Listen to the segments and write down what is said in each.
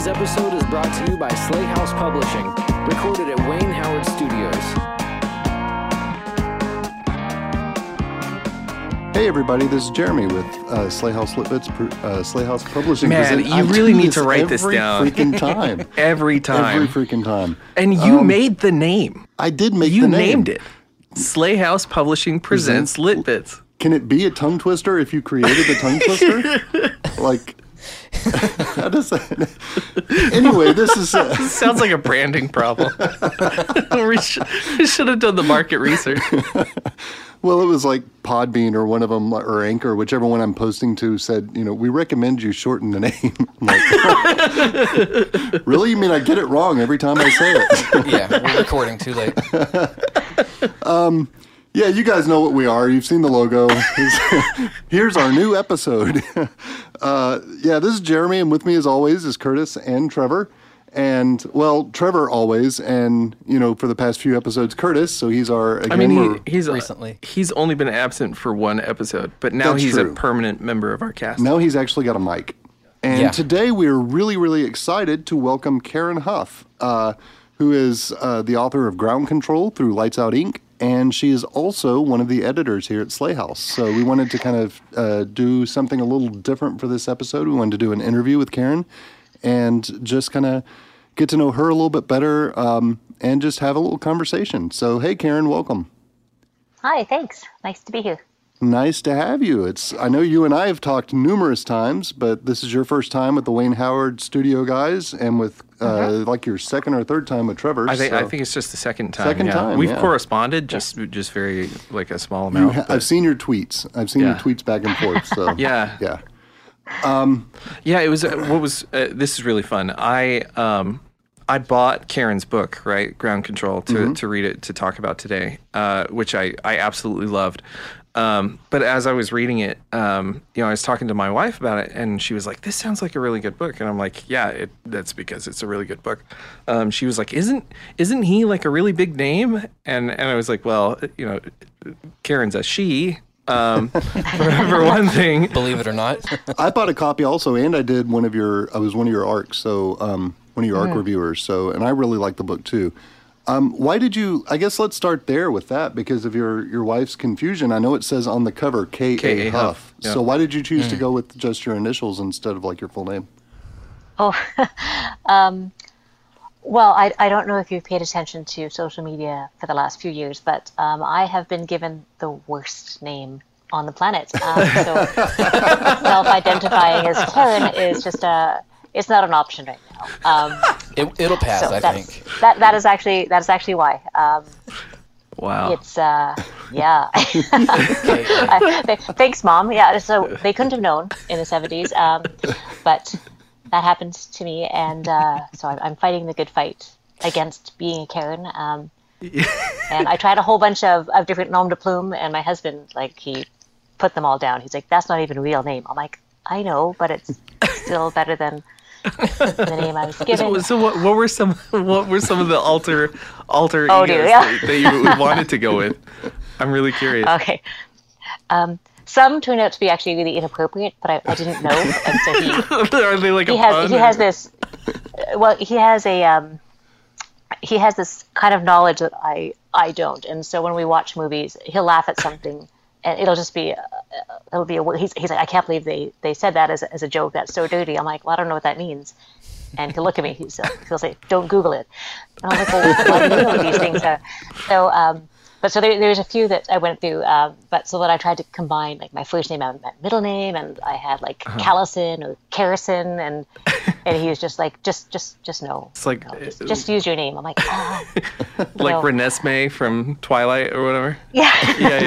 Today's episode is brought to you by Sley House Publishing, recorded at Wayne Howard Studios. Hey everybody, this is Jeremy with uh, Sley House Litbits, uh, Sley House Publishing. Man, you I really do need to write this every down. freaking time. Every time. Every freaking time. and you made the name. I did make You the name. named it. Sley House Publishing presents Litbits. Can it be a tongue twister if you created the tongue twister? like, how does that? Anyway, this is. Uh, Sounds like a branding problem. we, should, we should have done the market research. Well, it was like Podbean or one of them, or Anchor, whichever one I'm posting to, said, you know, we recommend you shorten the name. I'm like, really? You mean I get it wrong every time I say it? yeah, we're recording too late. Yeah, you guys know what we are. You've seen the logo. Here's our new episode. Uh, yeah, this is Jeremy, and with me, as always, is Curtis and Trevor. And well, Trevor always, and you know, for the past few episodes, Curtis. So he's our again. I mean, he, he's Recently. he's only been absent for one episode, but now That's he's true. a permanent member of our cast. Now he's actually got a mic. And Yeah. today we're really, really excited to welcome Karen Huff, uh, who is uh, the author of Ground Control through Lights Out Inc. And she is also one of the editors here at Sley House. So we wanted to kind of uh, do something a little different for this episode. We wanted to do an interview with Karen and just kind of get to know her a little bit better um, and just have a little conversation. So, hey, Karen, welcome. Hi, thanks. Nice to be here. Nice to have you. It's I know you and I have talked numerous times, but this is your first time with the Wayne Howard Studio guys, and with uh, like your second or third time with Trevor. I think I think it's just the second time. Second yeah. time, We've yeah. corresponded, just just very like a small amount. ha- I've seen your tweets. I've seen your tweets back and forth. So Yeah. yeah. Yeah, it was. Uh, what was uh, this is really fun. I um I bought Karen's book, right, Ground Control, to to read it to talk about today, uh, which I I absolutely loved. Um, but as I was reading it, um, you know, I was talking to my wife about it, and she was like, "This sounds like a really good book," and I'm like, "Yeah, it, that's because it's a really good book." Um, she was like, "Isn't isn't he like a really big name?" And and I was like, "Well, you know, Karen's a she." Um, for, for one thing, Believe it or not. I bought a copy also, and I did one of your. I was one of your arcs, so um, one of your arc reviewers. So, and I really like the book too. Um, why did you? I guess let's start there with that because of your your wife's confusion. I know it says on the cover K A K.A. Huff. Huff, yeah. So why did you choose to go with just your initials instead of like your full name? Oh, um, well, I, I don't know if you've paid attention to social media for the last few years, but um, I have been given the worst name on the planet. Um, so self-identifying as Karen is just a, it's not an option right now. Um, It, it'll pass, so I that's, think. that that is actually that is actually why. Um, wow. it's uh, yeah. I- thanks, mom. Yeah, so they couldn't have known in the seventies, um, but that happened to me, and uh, so I'm, I'm fighting the good fight against being a Karen. Um, and I tried a whole bunch of, of different nom de plume, and my husband, like, he put them all down. He's like, "That's not even a real name." I'm like, "I know, but it's still better than the name I was given." So, so what, what were some what were some of the alter alter Oh, egos yeah. that, that you wanted to go with? I'm really curious. Okay. Um, some turned out to be actually really inappropriate, but I, I didn't know, and so he Are they like a he has he or- has this well he has a um he has this kind of knowledge that i i don't and so when we watch movies he'll laugh at something and it'll just be uh, it'll be a he's, he's like i can't believe they they said that as a, as a joke. That's so dirty. I'm like well i don't know what that means. And he'll look at me. He's, uh, he'll say don't google it. And i'm like well do you know these things are? So um but so there, there's a few that I went through, um, but so that I tried to combine like my first name and my middle name, and I had like Uh-huh. Callison or Carrison, and and he was just like, just just just no, It's like- no, just, just use your name. I'm like, ah, like no. Renesmee from Twilight or whatever. yeah, Yeah,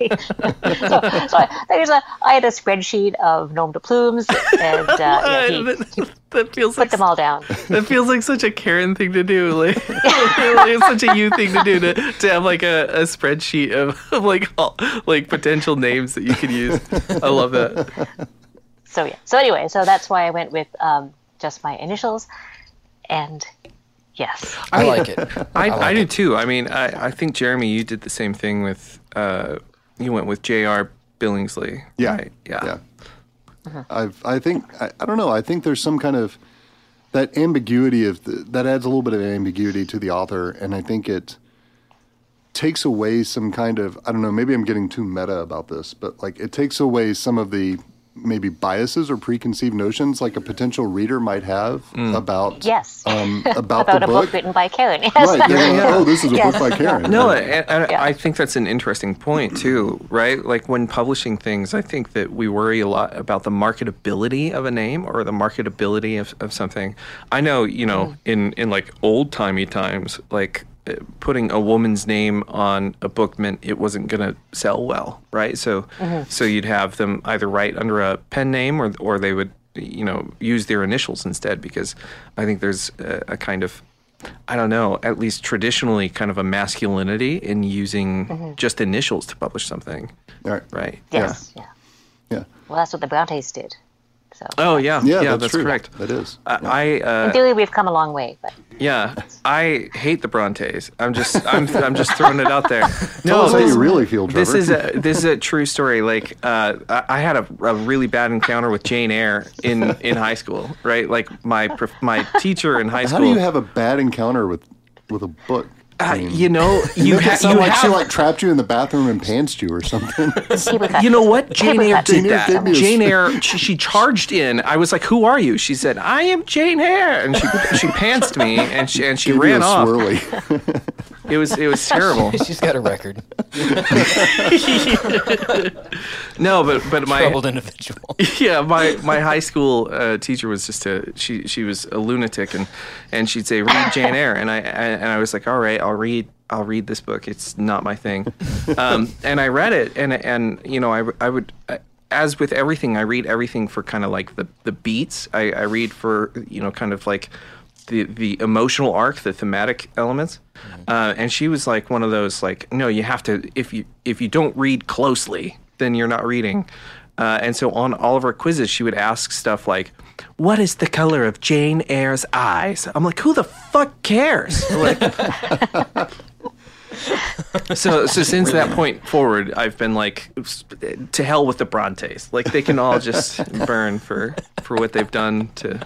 yeah. so, so I, there's a I had a spreadsheet of nom de plumes, and uh, yeah, he, that, that feels put like them all down. that feels like such a Karen thing to do. Like, like, it's such a you thing to do to, to have like a, a spreadsheet of, of like all, like potential names that you could use. I love that. So yeah. So anyway, so that's why I went with um, just my initials, and yes. I like it. I, like I, do it. too. I mean, I, I think Jeremy, you did the same thing with uh, you went with J.R. Billingsley. Yeah. right? yeah, Yeah. I've, I think, I, I don't know. I think there's some kind of, that ambiguity of the, that adds a little bit of ambiguity to the author, and I think it takes away some kind of I don't know. Maybe I'm getting too meta about this, but like it takes away some of the maybe biases or preconceived notions like a potential reader might have about Yes. um, about, About the a book written by Karen. Yes. Right. they're like, Oh, this is a Yes. book by Karen. No, Right. and, and Yeah. I think that's an interesting point too, right? Like when publishing things, I think that we worry a lot about the marketability of a name or the marketability of, of something. I know, you know, in in like old timey times, like putting a woman's name on a book meant it wasn't going to sell well, right? So so you'd have them either write under a pen name or or they would you know use their initials instead because I think there's a, a kind of I don't know, at least traditionally, kind of a masculinity in using just initials to publish something, Right. right. right? Yes. Yeah. Yeah. Well, that's what the Brontes did. So. Oh yeah, Yeah, yeah, that's, that's, true. correct. That is. I, I In uh, theory, we've come a long way, but yeah, I hate the Brontes. I'm just, I'm, I'm just throwing it out there. Tell us how you really feel, Trevor. This is a this is a true story. Like uh, I I had a, a really bad encounter with Jane Eyre in, in high school. Right, like my my teacher in high school. How do you have a bad encounter with with a book? Uh, you know, you, ha- sound you like she have like trapped you in the bathroom and pantsed you or something. You know what? Jane Eyre did Jane Eyre that. gave me a- Jane Eyre, she, she charged in. I was like, "Who are you?" She said, "I am Jane Eyre," and she she pantsed me and she and she Gave you ran off. swirly. It was it was terrible. She's got a record. No, but but my Troubled individual. yeah, my my high school uh, teacher was just a she she was a lunatic and and she'd say read Jane Eyre and I and I was like all right I'll read I'll read this book it's not my thing, um, and I read it and and you know I I would. as with everything, I read everything for kind of like the, the beats. I, I read for you know kind of like the the emotional arc, the thematic elements. Uh, and she was like one of those like no, you have to if you if you don't read closely, then you're not reading. Uh, and so on all of her quizzes, she would ask stuff like, "What is the color of Jane Eyre's eyes?" I'm like, "Who the fuck cares?" Like, so so since that point forward, I've been like, to hell with the Brontes. Like they can all just burn for for what they've done to.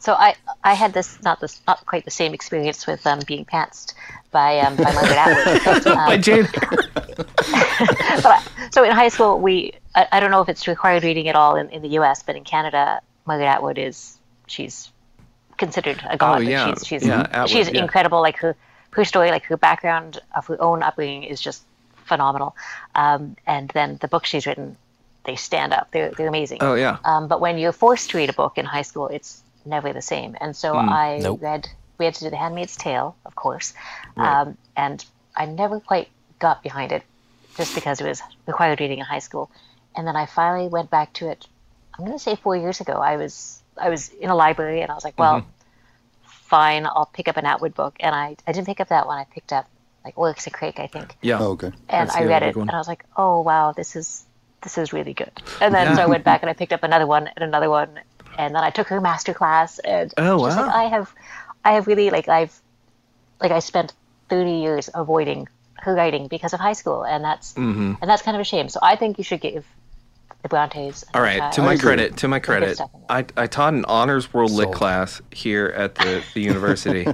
So I I had this not this not quite the same experience with um, being pantsed by um, by Margaret Atwood. But, um, By Jane but I- so in high school we I, I don't know if it's required reading at all in, in the U.S. but in Canada Margaret Atwood is she's considered a god. Oh, yeah. she's she's, Yeah, Atwood, she's yeah. incredible. Like her her story, like her background of her own upbringing is just phenomenal. Um, and then the books she's written, they stand up. They're they're amazing. Oh yeah. Um, but when you're forced to read a book in high school, it's never the same. And so Hmm. I Nope. read, we had to do The Handmaid's Tale, of course. Um, and I never quite got behind it just because it was required reading in high school. And then I finally went back to it, I'm going to say four years ago. I was, I was in a library and I was like, well, Mm-hmm. fine, I'll pick up an Atwood book. And I, I didn't pick up that one. I picked up like Oryx and Crake, I think Yeah. Oh, okay. and That's I read it, one. and I was like, "Oh wow, this is this is really good." And then so I went back and I picked up another one and another one, and then I took her master class, and Oh, she's wow. like, I have, I have really like I've, like I spent thirty years avoiding her writing because of high school, and that's Mm-hmm. and that's kind of a shame. So I think you should give the Brontes. All right, uh, to my credit, to my credit, I, I taught an honors world lit Sold. class here at the, the university,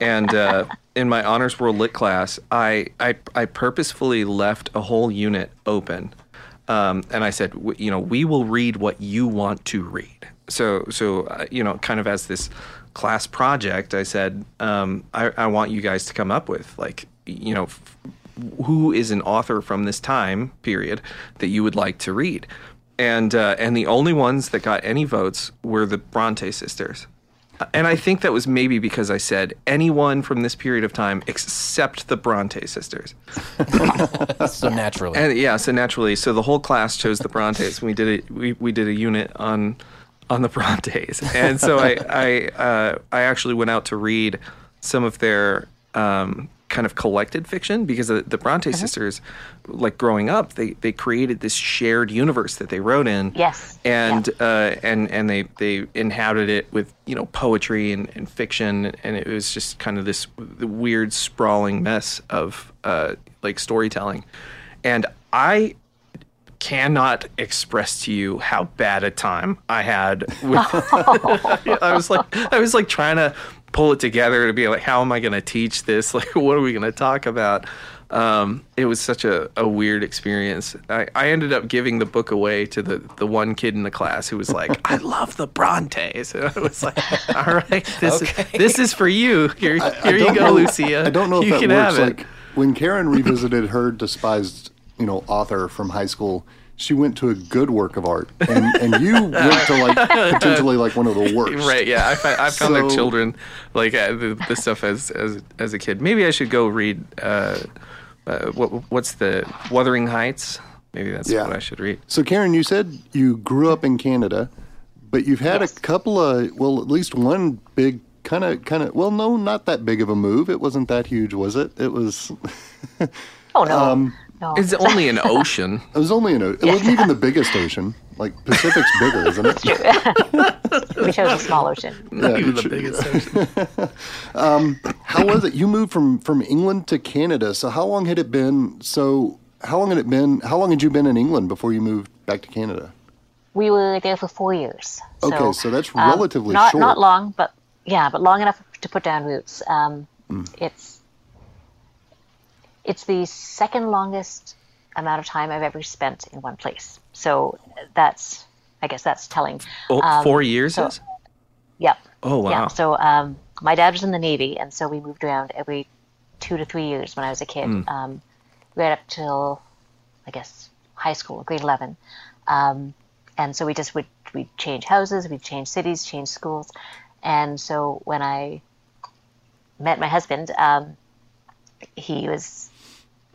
and uh, in my honors world lit class, I, I I purposefully left a whole unit open, um, and I said, w- you know, we will read what you want to read. So so uh, you know, kind of as this class project, I said, um, I, I want you guys to come up with like you know. F- who is an author from this time period that you would like to read? And uh, and the only ones that got any votes were the Bronte sisters. And I think that was maybe because I said anyone from this period of time except the Bronte sisters. So naturally. And yeah, so naturally, so the whole class chose the Brontes. We did a we, we did a unit on on the Brontes, and so I I uh, I actually went out to read some of their um, kind of collected fiction because the, the Bronte sisters, like growing up, they they created this shared universe that they wrote in. Yes. And uh, and and they they inhabited it with you know poetry and, and fiction, and it was just kind of this weird sprawling mess of uh, like storytelling. And I cannot express to you how bad a time I had. With, I was like, I was like trying to pull it together to be like, how am I going to teach this? Like, what are we going to talk about? Um, it was such a, a weird experience. I, I ended up giving the book away to the, the one kid in the class who was like, I love the Brontes. And I was like, all right, this, Okay. is, this is for you. Here, I here you go, know- Lucia. I don't know if you that can works. have it. Like when Karen revisited her despised, you know, author from high school, she went to a good work of art, and and you went to like potentially like one of the worst. Right. Yeah. I found, I found their children like uh, the, the stuff as as as a kid. Maybe I should go read. Uh, uh, what what's the Wuthering Heights? Maybe that's Yeah. what I should read. So Karen, you said you grew up in Canada, but you've had Yes. a couple of well, at least one big kind of kind of well, no, not that big of a move. It wasn't that huge, was it? It was. Oh no, Um, no. It's only an ocean. It was only an. o- It wasn't even the biggest ocean. Like Pacific's bigger, isn't it? we chose a small ocean. Not even the biggest ocean. How was it? You moved from from England to Canada. So how long had it been? So how long had it been? How long had you been in England before you moved back to Canada? We were there for four years. Okay, so that's um, relatively not, short. Not long, but yeah, but long enough to put down roots. Um, Hmm. It's it's the second longest amount of time I've ever spent in one place. So that's, I guess that's telling. Oh, Um, four years so- is? Yep. Oh wow. Yeah. So um, my dad was in the Navy, and so we moved around every two to three years when I was a kid, Hmm. um, right up till I guess high school, grade eleven. Um, and so we just would we would change houses, we'd change cities, change schools, and so when I met my husband, um, he was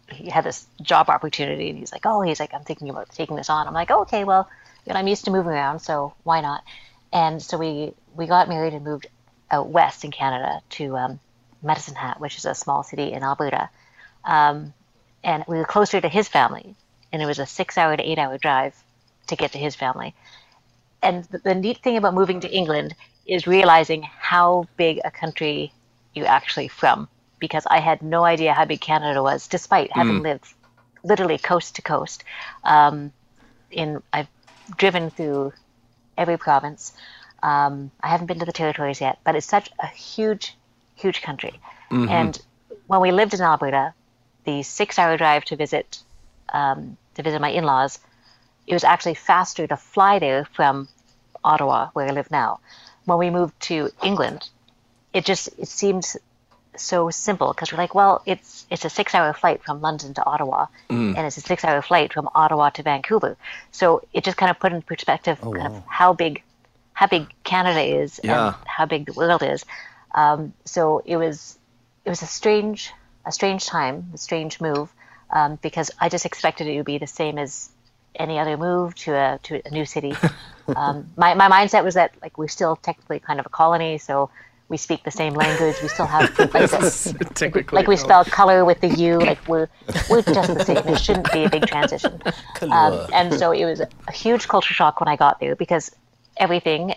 he had this job opportunity, and he's like, oh, he's like, I'm thinking about taking this on. I'm like, oh, okay, well, you know, I'm used to moving around, so why not? And so we we got married and moved out west in Canada to um, Medicine Hat, which is a small city in Alberta, um, and we were closer to his family, and it was a six-hour to eight-hour drive to get to his family. And the, the neat thing about moving to England is realizing how big a country you actually from, because I had no idea how big Canada was, despite having lived literally coast to coast. Um, in I've driven through every province. Um, I haven't been to the territories yet, but it's such a huge, huge country. And when we lived in Alberta, the six-hour drive to visit um, to visit my in-laws, it was actually faster to fly there from Ottawa, where I live now. When we moved to England, it just it seemed so simple because we're like, well, it's it's a six-hour flight from London to Ottawa, and it's a six-hour flight from Ottawa to Vancouver. So it just kind of put in perspective kind of how big how big Canada is Yeah. and how big the world is. Um, so it was it was a strange a strange time, a strange move, um, because I just expected it to be the same as any other move to a to a new city. um, my my mindset was that like we're still technically kind of a colony, so we speak the same language. We still have like, Technically, like we spell color with the U. Like we're we're just the same. It shouldn't be a big transition. Um, and so it was a huge culture shock when I got there because everything,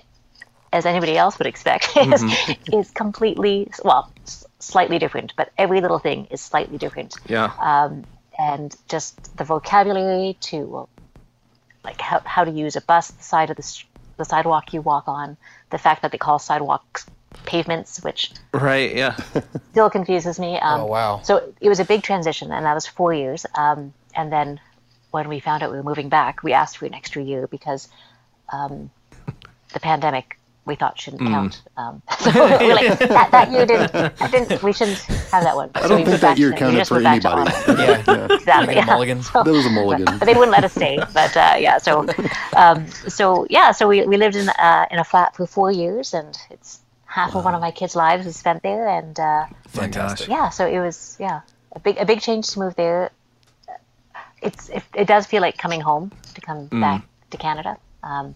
as anybody else would expect, is is completely well s- slightly different. But every little thing is slightly different Yeah. um, and just the vocabulary to well, like how, how to use a bus, the side of the, the sidewalk you walk on, the fact that they call sidewalks pavements, which right. Yeah. still confuses me. Um, Oh, wow. So it was a big transition, and that was four years. Um, and then when we found out we were moving back, we asked for an extra year because um, the pandemic we thought shouldn't Mm. count. Um, so we're like, that, that year didn't, that didn't, we shouldn't have that one. I don't think that year counted for anybody. Yeah. Exactly. Like a yeah. mulligan. So- That was a mulligan. but they wouldn't let us stay. But uh, yeah, so um, so yeah, so we, we lived in uh, in a flat for four years, and it's half of one of my kids' lives was spent there, and uh, Fantastic. yeah, so it was yeah a big a big change to move there. It's it, it does feel like coming home to come back to Canada. Um,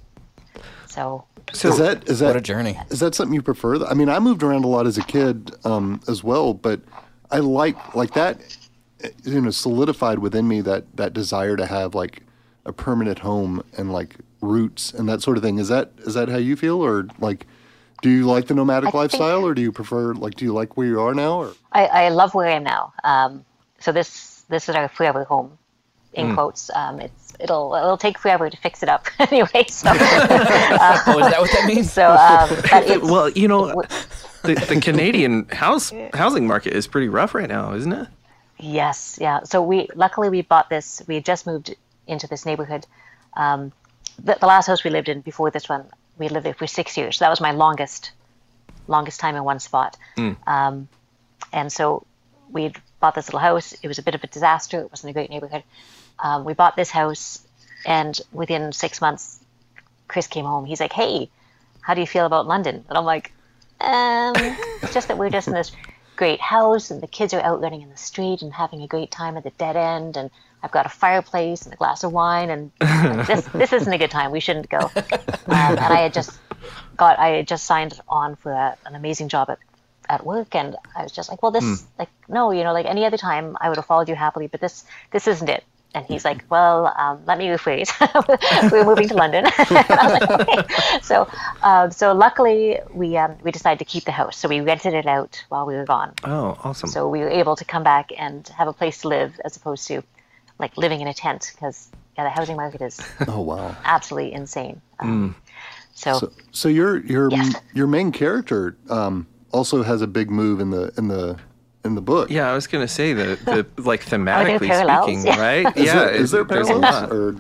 so is that is What a that journey. is that something you prefer? I mean, I moved around a lot as a kid um, as well, but I like like that. You know, solidified within me that that desire to have like a permanent home and like roots and that sort of thing. Is that is that how you feel, or like? Do you like the nomadic I think- lifestyle, or do you prefer like? Do you like where you are now? Or I, I love where I am now. Um, so this this is our forever home. in quotes. Um, it's it'll it'll take forever to fix it up anyway. So, oh, is that what that means? so um, but it's, well, you know, the, the Canadian house housing market is pretty rough right now, isn't it? Yes, yeah. So we luckily we bought this. We had just moved into this neighborhood. Um, the, the last house we lived in before this one, we lived there for six years. So that was my longest, longest time in one spot. Um, and so we bought this little house. It was a bit of a disaster. It wasn't a great neighborhood. Um, we bought this house, and within six months, Chris came home. He's like, "Hey, how do you feel about London?" And I'm like, um, "It's just that we're just in this great house, and the kids are out running in the street and having a great time at the dead end, and I've got a fireplace and a glass of wine, and this this isn't a good time. We shouldn't go." Um, and I had just got I had just signed on for a, an amazing job at at work and I was just like, well, this, like, no, you know, like any other time I would have followed you happily, but this, this isn't it. And he's like, well, um, let me rephrase. We're moving to London. And I was like, okay. So, um, so luckily we, um, we decided to keep the house. So we rented it out while we were gone. Oh, awesome. So we were able to come back and have a place to live as opposed to like living in a tent because yeah, the housing market is Oh wow. absolutely insane. Um, so, So, so your your Yes. your main character um, also has a big move in the in the in the book. yeah, I was gonna say that the like thematically parallels? speaking, Yeah. right? Is yeah, there, is there there's a parallels lot. or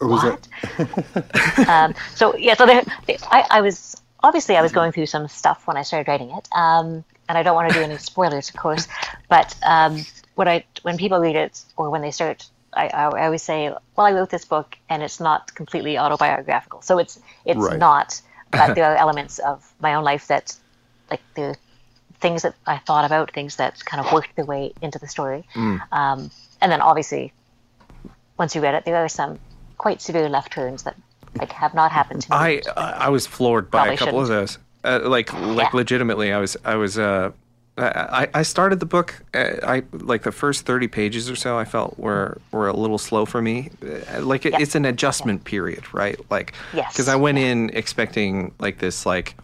or was What? it? um, so yeah, so there, I, I was obviously I was going through some stuff when I started writing it, um, and I don't want to do any spoilers, of course. But um, when I when people read it or when they start, I, I, always say, well, I wrote this book and it's not completely autobiographical. So it's it's Right. not, but there are elements of my own life that, like the things that I thought about, things that kind of worked their way into the story, um, and then obviously once you read it, there are some quite severe left turns that like have not happened to me. I I was floored by Probably a couple of those. Uh, like like Yeah. legitimately, I was I was uh. I, I started the book. Uh, I like the first thirty pages or so. I felt were were a little slow for me. Uh, Like it, Yeah. it's an adjustment period, right? Like Yes. because I went in expecting like this like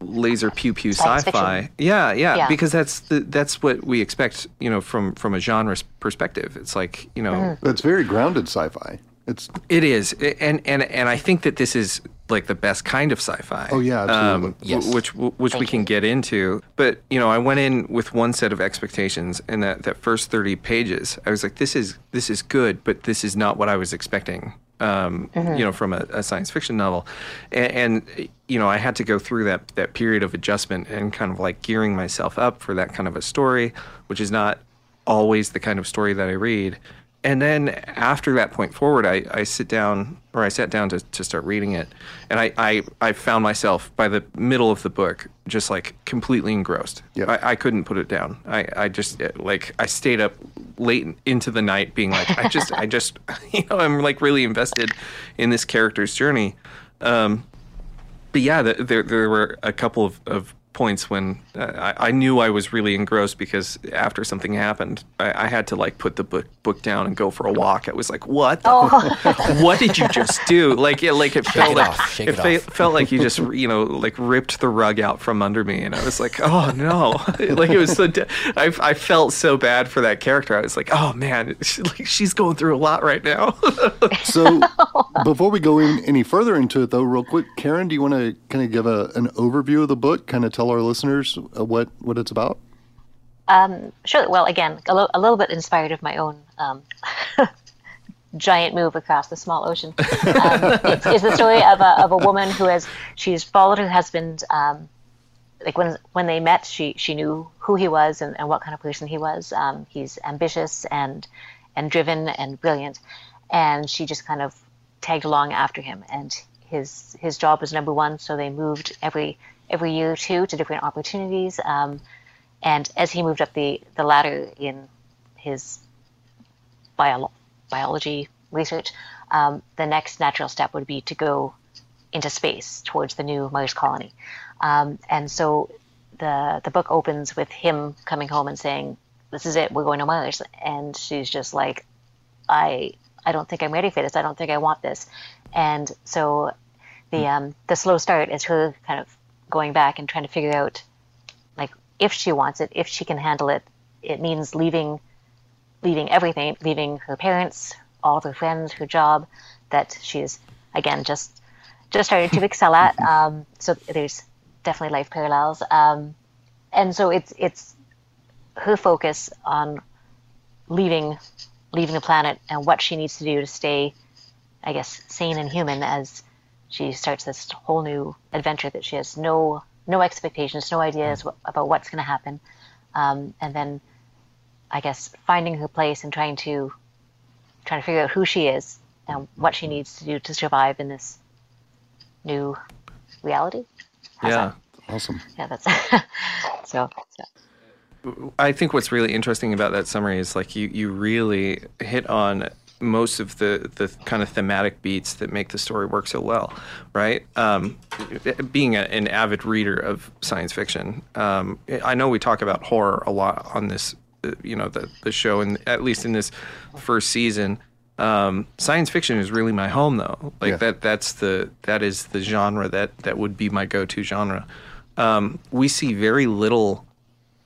laser pew pew sci-fi. Yeah, yeah, Yeah. because that's the that's what we expect. You know, from from a genre perspective, it's like you know Mm-hmm. It's very grounded sci-fi. It's it is, and and and I think that this is like the best kind of sci-fi. Oh, yeah, absolutely. Um, Yes. w- Which which we can you. get into, but you know, I went in with one set of expectations, and that that first thirty pages, I was like, this is this is good, but this is not what I was expecting. Um, Mm-hmm. You know, from a, a science fiction novel, and, and you know, I had to go through that that period of adjustment and kind of like gearing myself up for that kind of a story, which is not always the kind of story that I read. And then after that point forward, I, I sit down or I sat down to, to start reading it. And I, I, I found myself by the middle of the book just like completely engrossed. Yep. I, I couldn't put it down. I, I just uh, like I stayed up late into the night being like, I just, I just, you know, I'm like really invested in this character's journey. Um, but yeah, th there there were a couple of, of points when uh, I, I knew I was really engrossed because after something happened, I, I had to like put the book book down and go for a walk. I was like, "What? the- what did you just do?" Like it like it felt it like off, it, it fe- felt like you just you know like ripped the rug out from under me, and I was like, "Oh no!" like it was so. De- I I felt so bad for that character. I was like, "Oh man, she, like she's going through a lot right now." so. before we go in any further into it, though, real quick, Karen, do you want to kind of give a, an overview of the book? Kind of tell our listeners uh, what what it's about. Sure. Well, again, a, li- a little bit inspired of my own um, giant move across the small ocean. Um, it's, it's the story of a, of a woman who has she's followed her husband. Um, like when when they met, she she knew who he was and, and what kind of person he was. Um, he's ambitious and and driven and brilliant, and she just kind of tagged along after him. And his his job was number one, so they moved every every year or two to different opportunities. Um, and as he moved up the, the ladder in his bio- biology research, um, the next natural step would be to go into space towards the new Mars colony. Um, and so the the book opens with him coming home and saying, "This is it. We're going to Mars." And she's just like, "I I don't think I'm ready for this. I don't think I want this." And so the um, the slow start is her kind of going back and trying to figure out like if she wants it, if she can handle it. It means leaving leaving everything, leaving her parents, all of her friends, her job, that she's again just just started to excel at. Um, so there's definitely life parallels, um, and so it's it's her focus on leaving leaving the planet and what she needs to do to stay, I guess, sane and human as she starts this whole new adventure that she has no no expectations, no ideas about what's going to happen, um, and then I guess finding her place and trying to trying to figure out who she is and what she needs to do to survive in this new reality. How's yeah, that? awesome. Yeah, that's so, so. I think what's really interesting about that summary is like you you really hit on most of the the kind of thematic beats that make the story work so well, right? Um, being a, an avid reader of science fiction, um, I know we talk about horror a lot on this, uh, you know, the the show, and at least in this first season. Um, science fiction is really my home, though. Like yeah. that that's the that is the genre that that would be my go to genre. Um, we see very little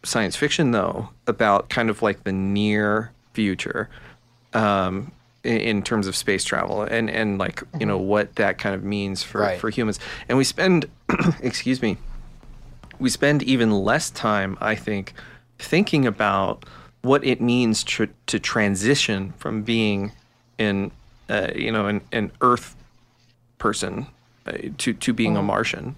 science fiction though about kind of like the near future um, in, terms of space travel and and like you know mm-hmm. what that kind of means for right. for humans and we spend excuse me we spend even less time i think thinking about what it means to, to transition from being in uh, you know an, an earth person uh, to to being mm. a martian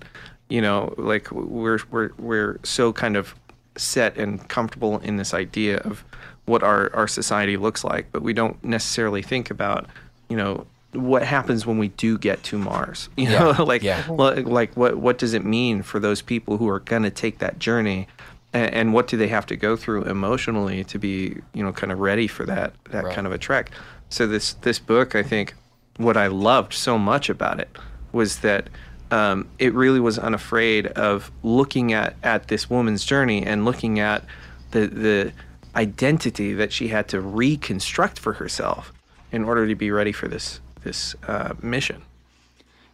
you know like we're we're we're so kind of set and comfortable in this idea of what our, our society looks like, but we don't necessarily think about, you know, what happens when we do get to Mars. You know, yeah. like yeah. like what what does it mean for those people who are going to take that journey, and, and, what do they have to go through emotionally to be you know kind of ready for that that right. kind of a trek. So this this book, I think, what I loved so much about it was that um, it really was unafraid of looking at, at this woman's journey and looking at the the identity that she had to reconstruct for herself in order to be ready for this this uh, mission.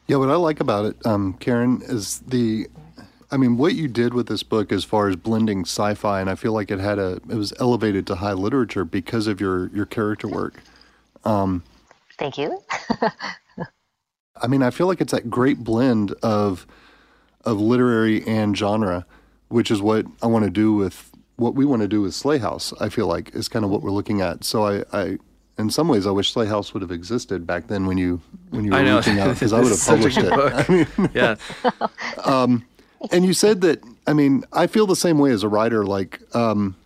Yeah, what I like about it, um, Karen, is the, I mean, what you did with this book as far as blending sci-fi, and I feel like it had a, it was elevated to high literature because of your your character work. Um, Thank you. I mean, I feel like it's that great blend of of literary and genre, which is what I want to do with what we want to do with Sley House. I feel like is kind of what we're looking at. So I, I in some ways, I wish Sley House would have existed back then when you when you were reaching out because I would have published it. I mean, yeah. um, and you said that. I mean, I feel the same way as a writer. Like, um,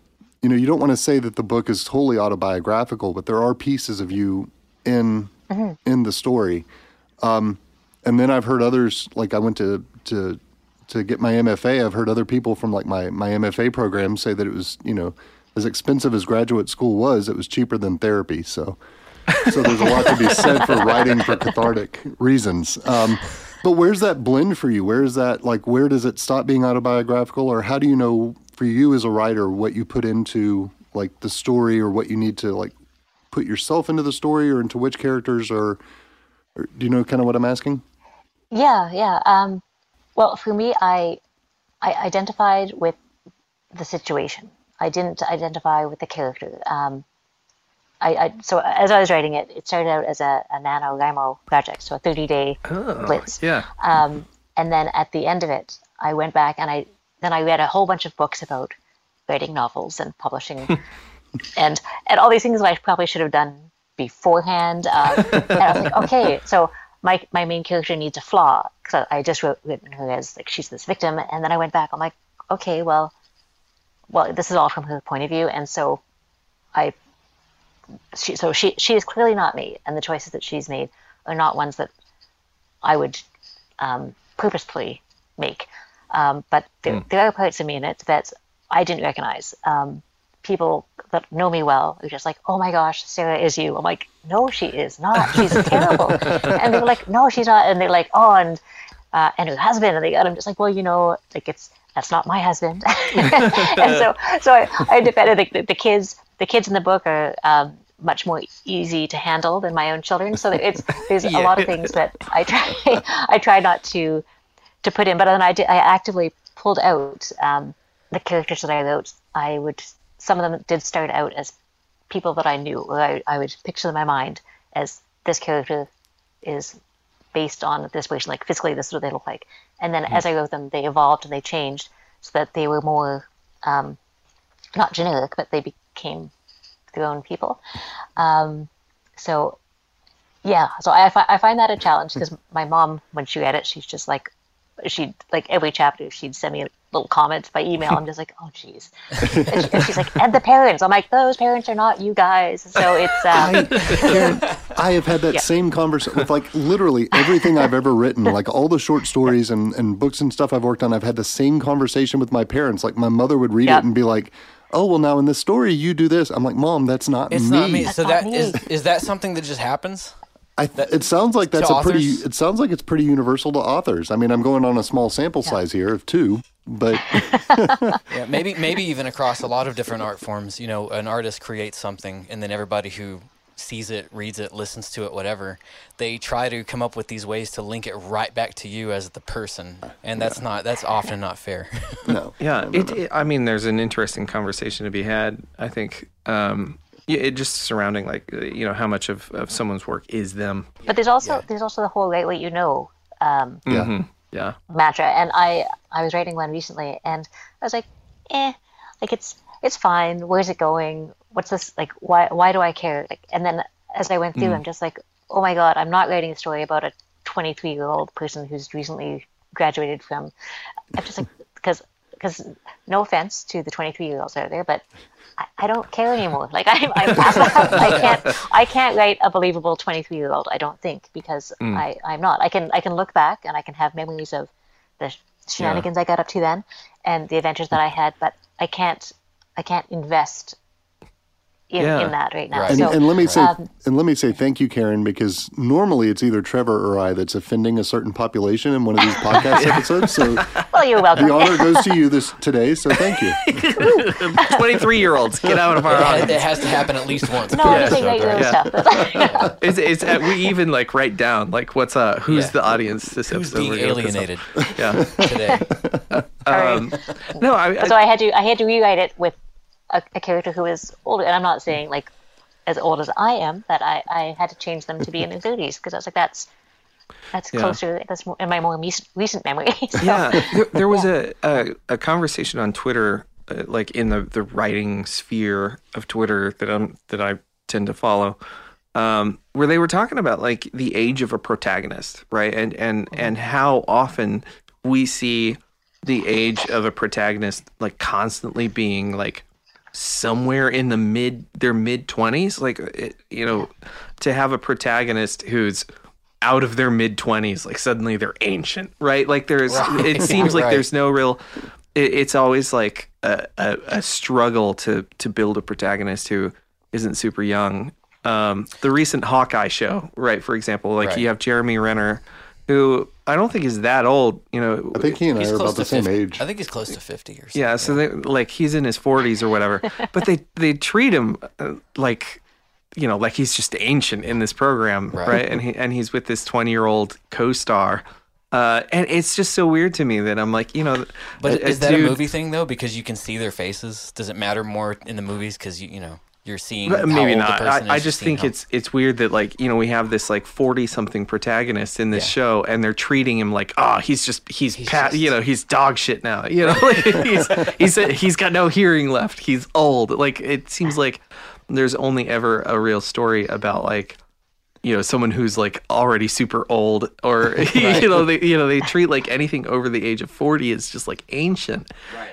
you know, you don't want to say that the book is totally autobiographical, but there are pieces of you in mm-hmm. in the story. Um, and then I've heard others, like I went to, to, to get my MFA, I've heard other people from like my, my MFA program say that it was, you know, as expensive as graduate school was, it was cheaper than therapy. So, so there's a lot to be said for writing for cathartic reasons. Um, but where's that blend for you? Where is that like? Where does it stop being autobiographical, or how do you know for you as a writer what you put into like the story, or what you need to like put yourself into the story, or into which characters, or or do you know kind of what I'm asking? Yeah, yeah. Um, well, for me, I I identified with the situation. I didn't identify with the character. Um, I, I, so as I was writing it, it started out as a, a NaNoWriMo project, so a 30 day oh, blitz. Yeah. Um, and then at the end of it, I went back and I then I read a whole bunch of books about writing novels and publishing, and and all these things that I probably should have done beforehand. Uh, and I was like, okay, so my my main character needs a flaw because I, I just wrote her as like she's this victim, and then I went back. I'm like, okay, well, well, this is all from her point of view, and so I, she, so she she is clearly not me, and the choices that she's made are not ones that I would um, purposefully make. Um, but there, mm. there are parts of me in it that I didn't recognize. Um, people that know me well are just like, "Oh my gosh, Sarah is you." I'm like, "No, she is not. She's terrible." and they're like, "No, she's not." And they're like, "Oh, and uh, and her husband." And they, and I'm just like, "Well, you know, like it's that's not my husband." and so, so I, I defended the, the, kids. The kids in the book are um, much more easy to handle than my own children. So it's there's yeah. a lot of things that I try I try not to to put in, but then I did, I actively pulled out um, the characters that I wrote. I would some of them did start out as people that I knew, or I, I would picture in my mind, as this character is based on this person, like physically this is what they look like. And then as I wrote them, they evolved and they changed so that they were more um, not generic, but they became their own people. Um, so yeah, so I, I find that a challenge because my mom, when she read it, she's just like, she'd like every chapter, she'd send me little comments by email. I'm just like, oh, jeez. And, she, and she's like, and the parents. I'm like, those parents are not you guys. So it's. Um, Karen, I have had that Yeah. same conversation with like literally everything I've ever written, like all the short stories and, and books and stuff I've worked on. I've had the same conversation with my parents. Like my mother would read Yep. it and be like, "Oh, well, now in this story you do this." I'm like, "Mom, that's not It's me." not me. So not that me. is is that something that just happens? I th- it sounds like that's to a pretty. It sounds like it's pretty universal to authors. I mean, I'm going on a small sample size here of two, but Yeah, maybe maybe even across a lot of different art forms. You know, an artist creates something, and then everybody who sees it, reads it, listens to it, whatever, they try to come up with these ways to link it right back to you as the person, and that's not that's often not fair. no. Yeah, No, no, it, no. it- I mean, there's an interesting conversation to be had. I think, um, yeah, it just surrounding like uh, you know how much of, of someone's work is them. but there's also Yeah. there's also the whole write what you know um, Yeah. Mhm. Yeah, mantra and i i was writing one recently and i was like eh like it's it's fine where's it going what's this like why why do i care like and then as i went through i'm just like oh my god i'm not writing a story about a 23 year old person who's recently graduated from i'm just like because because no offense to the 23 year olds out there but I, I don't care anymore. Like I'm, I'm. I can't, I can't write a believable 23 year old. I don't think because hmm. I, I'm not. I can, I can look back and I can have memories of the shenanigans I got up to then and the adventures that I had, but I can't, I can't invest in, Yeah. in that right now. Right. And, So, and let me say, um, and let me say thank you, Karen, because normally it's either Trevor or I that's offending a certain population in one of these podcast episodes. So well, you're welcome. the honor goes to you this today. So thank you. 23 year olds, get out of our it, audience. it has to happen at least once. no, per I'm just saying episode, regular right? Yeah. It's, it's uh, we even like write down like what's uh who's Yeah. the audience this Who's episode being we're gonna piss off. alienated Yeah. today? Um, no, I, I so I had to I had to rewrite it with a, a character who is older, and I'm not saying like as old as I am, but I, I had to change them to be in their 30s because I was like that's that's Yeah. closer that's more, in my more recent, recent memory. So, yeah there, there was a, a a conversation on twitter uh, like in the the writing sphere of twitter that i'm that i tend to follow um where they were talking about like the age of a protagonist right and and and how often we see the age of a protagonist like constantly being like somewhere in the mid their mid 20s like it, you know to have a protagonist who's out of their mid 20s like suddenly they're ancient right like there's it seems like Right. there's no real it, it's always like a, a, a struggle to to build a protagonist who isn't super young um the recent hawkeye show right for example like Right. you have jeremy renner who i don't think he's that old you know I think he and I are about the to same age. I think he's close to fifty or something. yeah, so they like he's in his 40s or whatever, but they they treat him uh, like you know like he's just ancient in this program, right? Right. And he and he's with this 20 year old co-star, uh, and it's just so weird to me that I'm like, you know, But a- is that a movie thing though? Because you can see their faces. Does it matter more in the movies because you you know you're seeing Maybe not. I, I just think it's it's weird that like you know we have this like forty something protagonist in this Yeah. show and they're treating him like oh he's just he's, pat just- you know he's dog shit now. You know like, he's he's he's got no hearing left. He's old. Like it seems like there's only ever a real story about like you know someone who's like already super old or you know they you know they treat like anything over the age of 40 is just like ancient.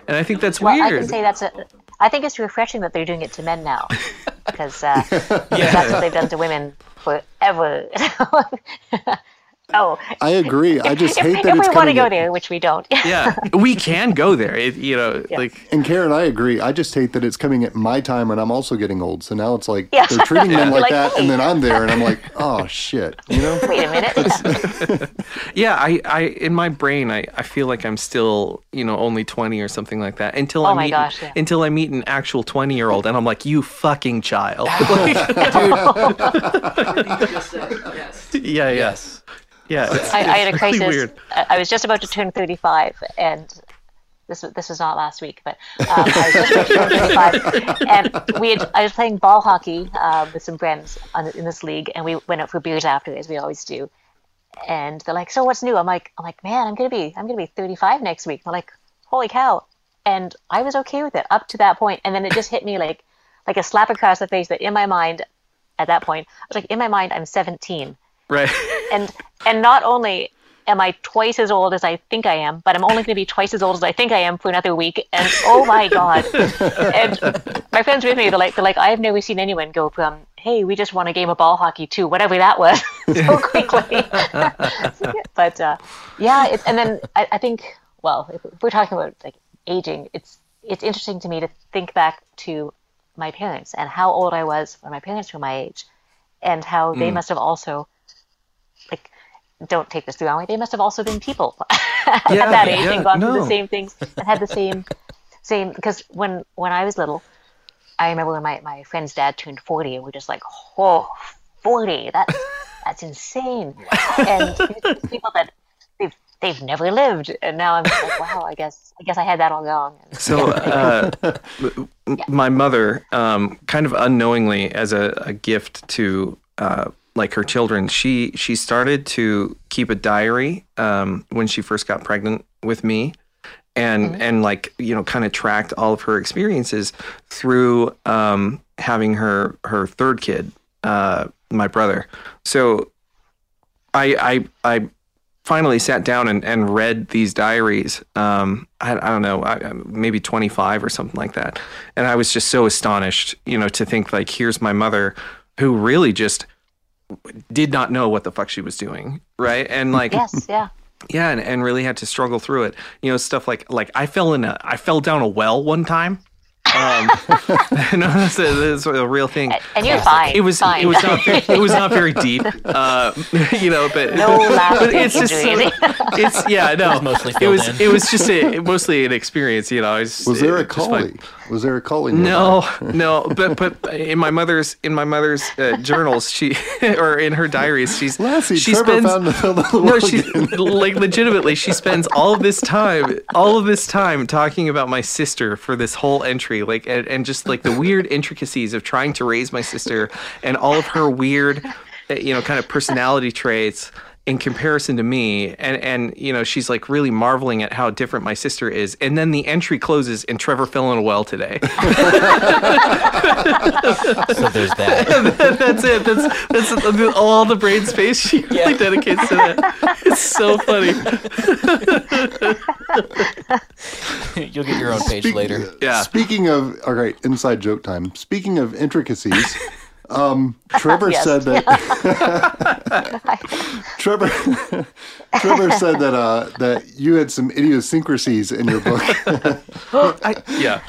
And i think that's well, I weird. can say that's a. I think it's refreshing that they're doing it to men now, because uh, that's what they've done to women forever. oh, I agree. I just if, hate if that we it's want to go at- there, which we don't. yeah we can go there it, you know like And Karen, I agree. I just hate that it's coming at my time and I'm also getting old. So now it's like Yeah. they're treating them like, Like, that, hey. and then I'm there, and I'm like, oh shit, you know? Wait a minute. Yeah, I, I in my brain I, I feel like I'm still, you know, only twenty or something like that. Until Oh I my meet gosh, yeah. until I meet an actual twenty year old and I'm like, you fucking child. yeah, yeah. yes. Yeah. It's, I, I had a it's really crisis. weird. I was just about to turn 35, and This was this was not last week, but um, I was just turning 35, and we had, I was playing ball hockey uh, with some friends on, in this league, and we went out for beers after, as we always do. And they're like, "So what's new?" I'm like, "I'm like, man, I'm gonna be I'm gonna be 35 next week." They're like, "Holy cow!" And I was okay with it up to that point, and then it just hit me like like a slap across the face that in my mind, at that point, I was like, in my mind, I'm 17 Right. and and not only am I twice as old as I think I am, but I'm only going to be twice as old as I think I am for another week. And oh my god! and my friends with me, they're like, they're like, I have never seen anyone go from, hey, we just won a game of ball hockey too, whatever that was so quickly. but uh, yeah, it, and then I, I think, well, if we're talking about like aging, it's it's interesting to me to think back to my parents and how old I was when my parents were my age, and how they must have also don't take this the wrong way they must have also been people at that age yeah, and gone through the same things and had the same same because when when i was little i remember when my, my friend's dad turned 40 and we're just like oh 40 that that's insane. And people that they've they've never lived. And now i'm like wow i guess i guess i had that all wrong. So, uh, m- my mother, um, kind of unknowingly, as a, a gift to uh, like her children, she she started to keep a diary um, when she first got pregnant with me, and and like you know, kind of tracked all of her experiences through um, having her her third kid, uh, my brother. So, I I I finally sat down and, and read these diaries. Um, I, I don't know, I, maybe 25 or something like that. And I was just so astonished, you know, to think like, here's my mother who really just did not know what the fuck she was doing. Right. And like, yes yeah yeah, and, and really had to struggle through it. You know, stuff like, like I fell in a, I fell down a well one time. Um, no, that's a, that's a real thing. and you're fine It was fine. it was not ve- it was not very deep, uh, you know. But No lasting but it's just so, it's yeah no. mostly it was in. it was just a, mostly an experience, you know. I was, Was there a it- just fine. collie? Was there a collie? No, no, but but in my mother's in my mother's uh, journals, she or in her diaries, she's Lassie, she Trevor spends found the fill of the no, she like legitimately she spends all of this time, all of this time talking about my sister for this whole entry, like and, and just like the weird intricacies of trying to raise my sister and all of her weird, uh, you know, kind of personality traits in comparison to me and and you know she's like really marveling at how different my sister is and then the entry closes and Trevor fell in a well today So there's that. that's it. That's that's all the brain space she really Yeah. dedicates to that. It's so funny. You'll get your own page Speak- later. Yeah. Speaking of, all right, inside joke time. Speaking of intricacies, um, Trevor Yes. said that. Trevor, Trevor said that uh, that you had some idiosyncrasies in your book. I, yeah.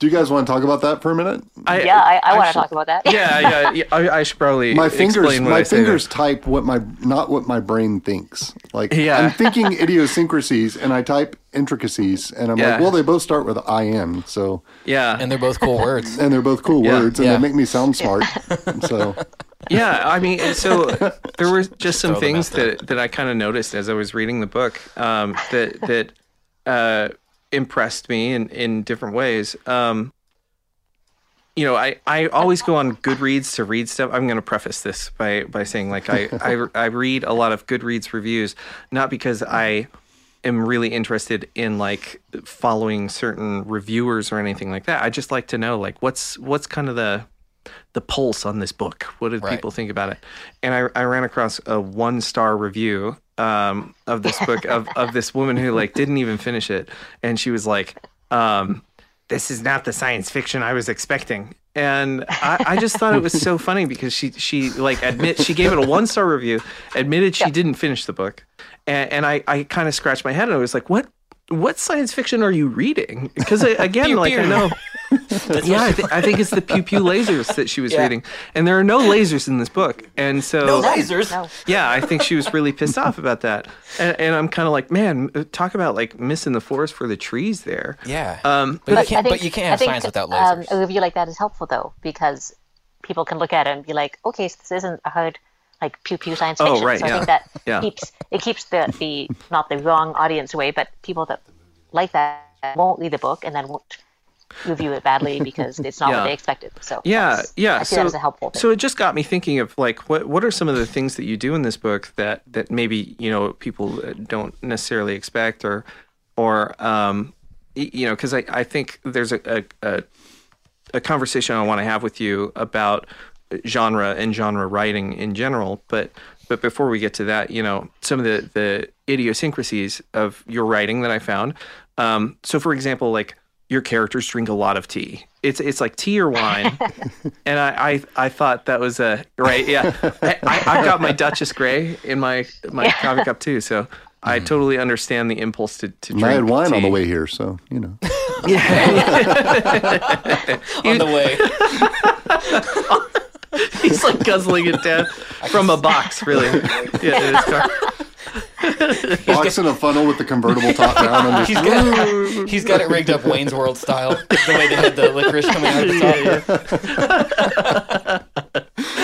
Do you guys want to talk about that for a minute? I, yeah i, I want to talk about that Yeah, yeah. yeah I, I should probably My fingers, explain what my I fingers type what my not what my brain thinks. Like Yeah. I'm thinking idiosyncrasies, and I type intricacies, and I'm Yeah. like, well, they both start with I am, so Yeah, And they're both cool words. and they're both cool Yeah. words, and Yeah. they make me sound smart. so yeah. I mean, so there were just some things that that I kind of noticed as I was reading the book um, that that uh, impressed me in in different ways. Um, you know, I, I always go on Goodreads to read stuff. I'm going to preface this by, by saying like I, I I read a lot of Goodreads reviews, not because I am really interested in like following certain reviewers or anything like that. I just like to know like what's what's kind of the the pulse on this book. What did Right. people think about it? And I, I ran across a one star review um, of this book of, of this woman who like didn't even finish it, and she was like, um, "This is not the science fiction I was expecting." And I, I just thought it was so funny because she she like admit she gave it a one star review, admitted she didn't finish the book, and, and I I kind of scratched my head and I was like, "What?" What science fiction are you reading? Because again, Pew, like I pew. know, yeah, I, th- I think it's the pew pew lasers that she was Yeah. reading, and there are no lasers in this book, and so No lasers. no yeah, I think she was really pissed off about that, and, and I'm kind of like, man, talk about like missing the forest for the trees there. Yeah. Um, but, you can't, think- but you can't have think, science without um, lasers. a review like that is helpful though because people can look at it and be like, okay, so this isn't a hard like pew pew science Oh, fiction. right, so I think that Yeah. keeps it keeps the the not the wrong audience away, but people that like that won't read the book and then won't review it badly because it's not Yeah. what they expected. So Yeah, yeah. I so, that as a helpful thing. so it just got me thinking of like what what are some of the things that you do in this book that that maybe you know people uh, don't necessarily expect or or um you know because I I think there's a a, a a conversation I want to have with you about genre and genre writing in general, but but before we get to that, you know, some of the the idiosyncrasies of your writing that I found. Um, so, for example, like your characters drink a lot of tea. It's it's like tea or wine, and I, I I thought that was a right. Yeah, I, I I've got my Duchess Gray in my my coffee cup too, so. I totally understand the impulse to, to drink I had wine on the way here, so you know. on the way. He's like guzzling it down from a box, really. Yeah, in his car. Box in a funnel with the convertible top down. And He's got, he's got it rigged up Wayne's World style, the way they had the licorice coming out of the top.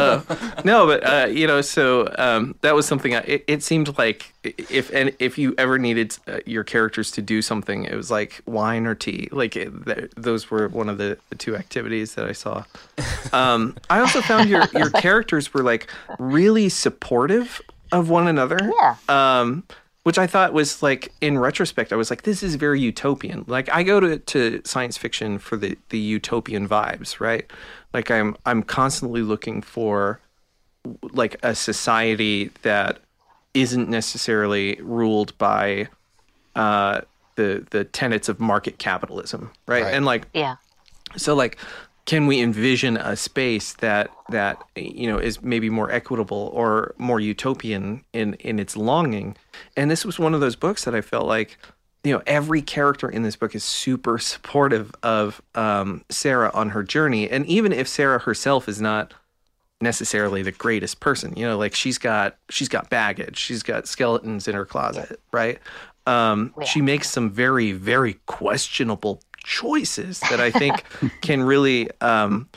No, but uh, you know, so um, that was something. I, it, it seemed like if and if you ever needed uh, your characters to do something, it was like wine or tea. Like it, th- those were one of the, the two activities that I saw. Um, I also found your your characters were like really supportive of one another. Yeah. Um, which I thought was like in retrospect, I was like, this is very utopian. Like I go to, to science fiction for the, the utopian vibes, right? Like I'm I'm constantly looking for like a society that isn't necessarily ruled by uh, the the tenets of market capitalism, right? Right. And like yeah. so like can we envision a space that that you know is maybe more equitable or more utopian in in its longing and this was one of those books that i felt like you know every character in this book is super supportive of um, sarah on her journey. And even if sarah herself is not necessarily the greatest person you know like she's got she's got baggage. She's got skeletons in her closet right? Um, Yeah. she makes some very very questionable choices that i think can really um,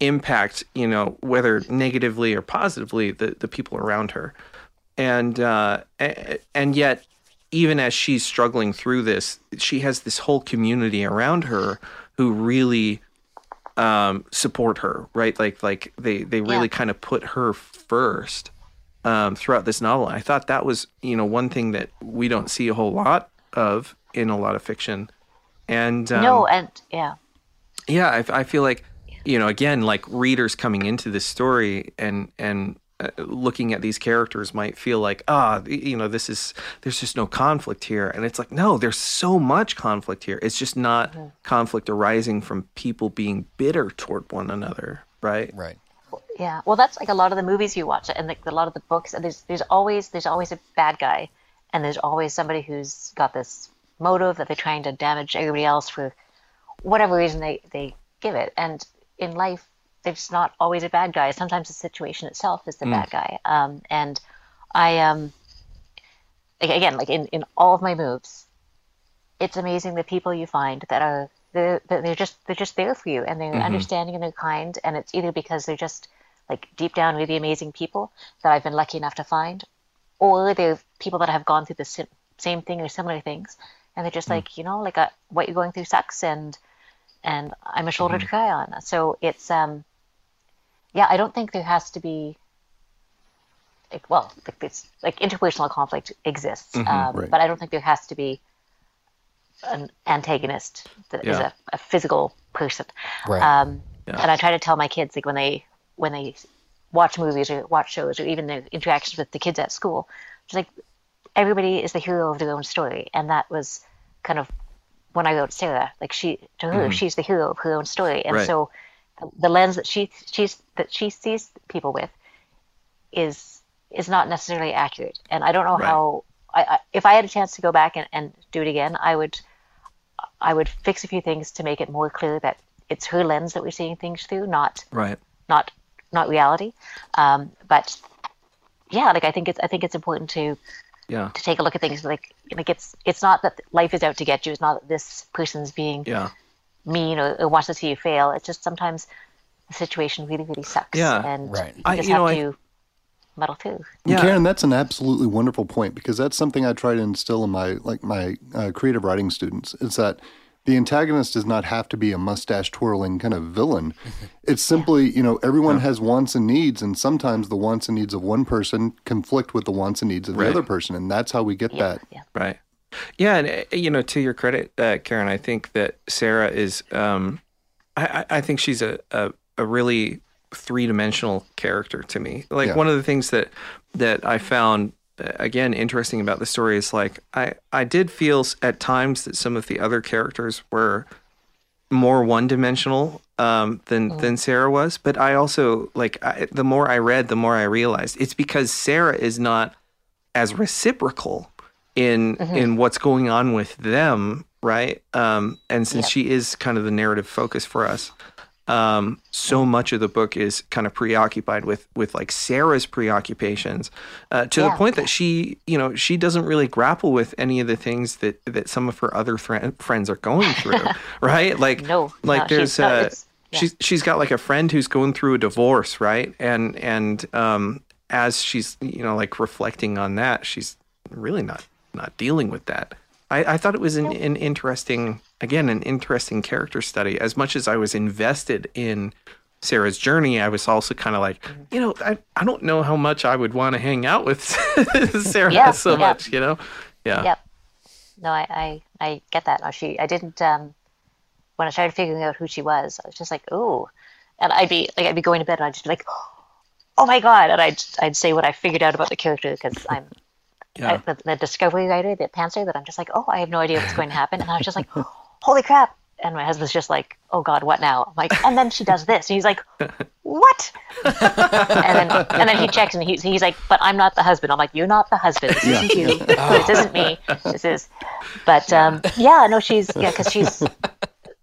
impact you know whether negatively or positively the, the people around her and uh, and yet even as she's struggling through this she has this whole community around her who really um, support her right like like they they really Yeah. kind of put her first um, throughout this novel i thought that was you know one thing that we don't see a whole lot of in a lot of fiction and um, no, and yeah. yeah I, I feel like you know again like readers coming into this story and and looking at these characters might feel like ah you know this is there's just no conflict here and it's like no there's so much conflict here it's just not conflict arising from people being bitter toward one another right Right. Yeah, well, that's like a lot of the movies you watch, and like a lot of the books. And there's there's always there's always a bad guy, and there's always somebody who's got this motive that they're trying to damage everybody else for whatever reason they they give it. And in life, there's not always a bad guy. Sometimes the situation itself is the bad guy. Um, and I um, again, like in in all of my moves, it's amazing the people you find that are they're, that they're just they're just there for you and they're understanding and they're kind. And it's either because they're just like deep down really amazing people that I've been lucky enough to find or they're people that have gone through the sim- same thing or similar things. And they're just like you know like uh what you're going through sucks and and I'm a shoulder to cry on. So it's um yeah I don't think there has to be like well like it's like interpersonal conflict exists um, right. but I don't think there has to be an antagonist that is Yeah. a, a physical person. Right. Um, Yeah. And I try to tell my kids like when they when they watch movies or watch shows or even their interactions with the kids at school, it's like everybody is the hero of their own story, and that was kind of when I wrote Sarah. Like she to her, she's the hero of her own story, and Right. so the lens that she she's that she sees people with is is not necessarily accurate. And I don't know Right. how. I, I, if I had a chance to go back and, and do it again, I would I would fix a few things to make it more clear that it's her lens that we're seeing things through, not right not not reality. Um, but yeah, like I think it's I think it's important to yeah to take a look at things like like it's it's not that life is out to get you. It's not that this person's being yeah mean or, or wants to see you fail. It's just sometimes the situation really really sucks. Yeah. and Right. you I- just you have know, I- to muddle through. Yeah. Karen, that's an absolutely wonderful point because that's something I try to instill in my like my uh, creative writing students. Is that the antagonist does not have to be a mustache twirling kind of villain. It's simply, you know, everyone has wants and needs, and sometimes the wants and needs of one person conflict with the wants and needs of the other person, and that's how we get Yeah, that. yeah. Right. Yeah, and uh, you know, to your credit, uh, Karen, I think that Sarah is. Um, I, I think she's a a, a really three dimensional character to me. Like Yeah. one of the things that that I found uh, again interesting about the story is like I I did feel at times that some of the other characters were more one dimensional um, than than Sarah was. But I also like I, the more I read, the more I realized it's because Sarah is not as reciprocal in in what's going on with them, right? Um, and since she is kind of the narrative focus for us, um, so much of the book is kind of preoccupied with with like Sarah's preoccupations uh, to the point that she, you know, she doesn't really grapple with any of the things that that some of her other thre- friends are going through, right? Like, No, like no, there's uh, it's- yeah. she's she's got like a friend who's going through a divorce, right? And and um, as she's you know like reflecting on that, she's really not not dealing with that. I, I thought it was an, an interesting, again, an interesting character study. As much as I was invested in Sarah's journey, I was also kind of like, Mm-hmm. you know, I, I don't know how much I would want to hang out with Sarah Yeah, so yeah. much, you know? Yeah. Yep. No, I, I, I get that. No, she, I didn't. Um, when I started figuring out who she was, I was just like, "Ooh," and I'd be like, I'd be going to bed and I'd just be like, "Oh my god!" And I'd, I'd say what I figured out about the character because I'm Yeah. I, the, the discovery writer, the pantser, that I'm just like, "Oh, I have no idea what's going to happen," and I was just like, "Holy crap!" And my husband's just like, "Oh God, what now?" I'm like, and then she does this, and he's like, "What?" and then and then he checks and he's he's like, "But I'm not the husband." I'm like, "You're not the husband. This isn't you. This isn't me. This is." But um, yeah, no, she's yeah, because she's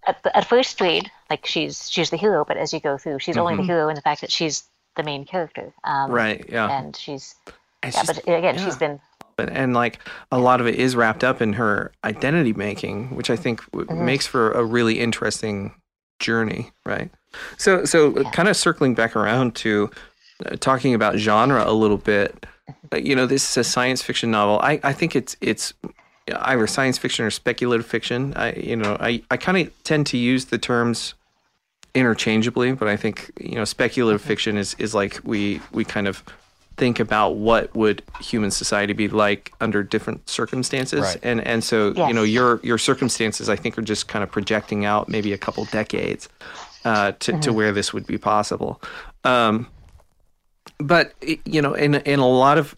at, the- at first read like she's she's the hero, but as you go through, she's only the hero in the fact that she's the main character. Um, Right. Yeah. And she's It's yeah, just- but again, yeah. she's been but and like a lot of it is wrapped up in her identity making which i think w- makes for a really interesting journey right? So so kind of circling back around to uh, talking about genre a little bit uh, you know this is a science fiction novel. I i think it's it's either science fiction or speculative fiction. I you know i i kind of tend to use the terms interchangeably but i think you know speculative fiction is is like we we kind of think about what would human society be like under different circumstances. Right. and and so you know your your circumstances i think are just kind of projecting out maybe a couple decades uh, to, to where this would be possible. Um, but you know in in a lot of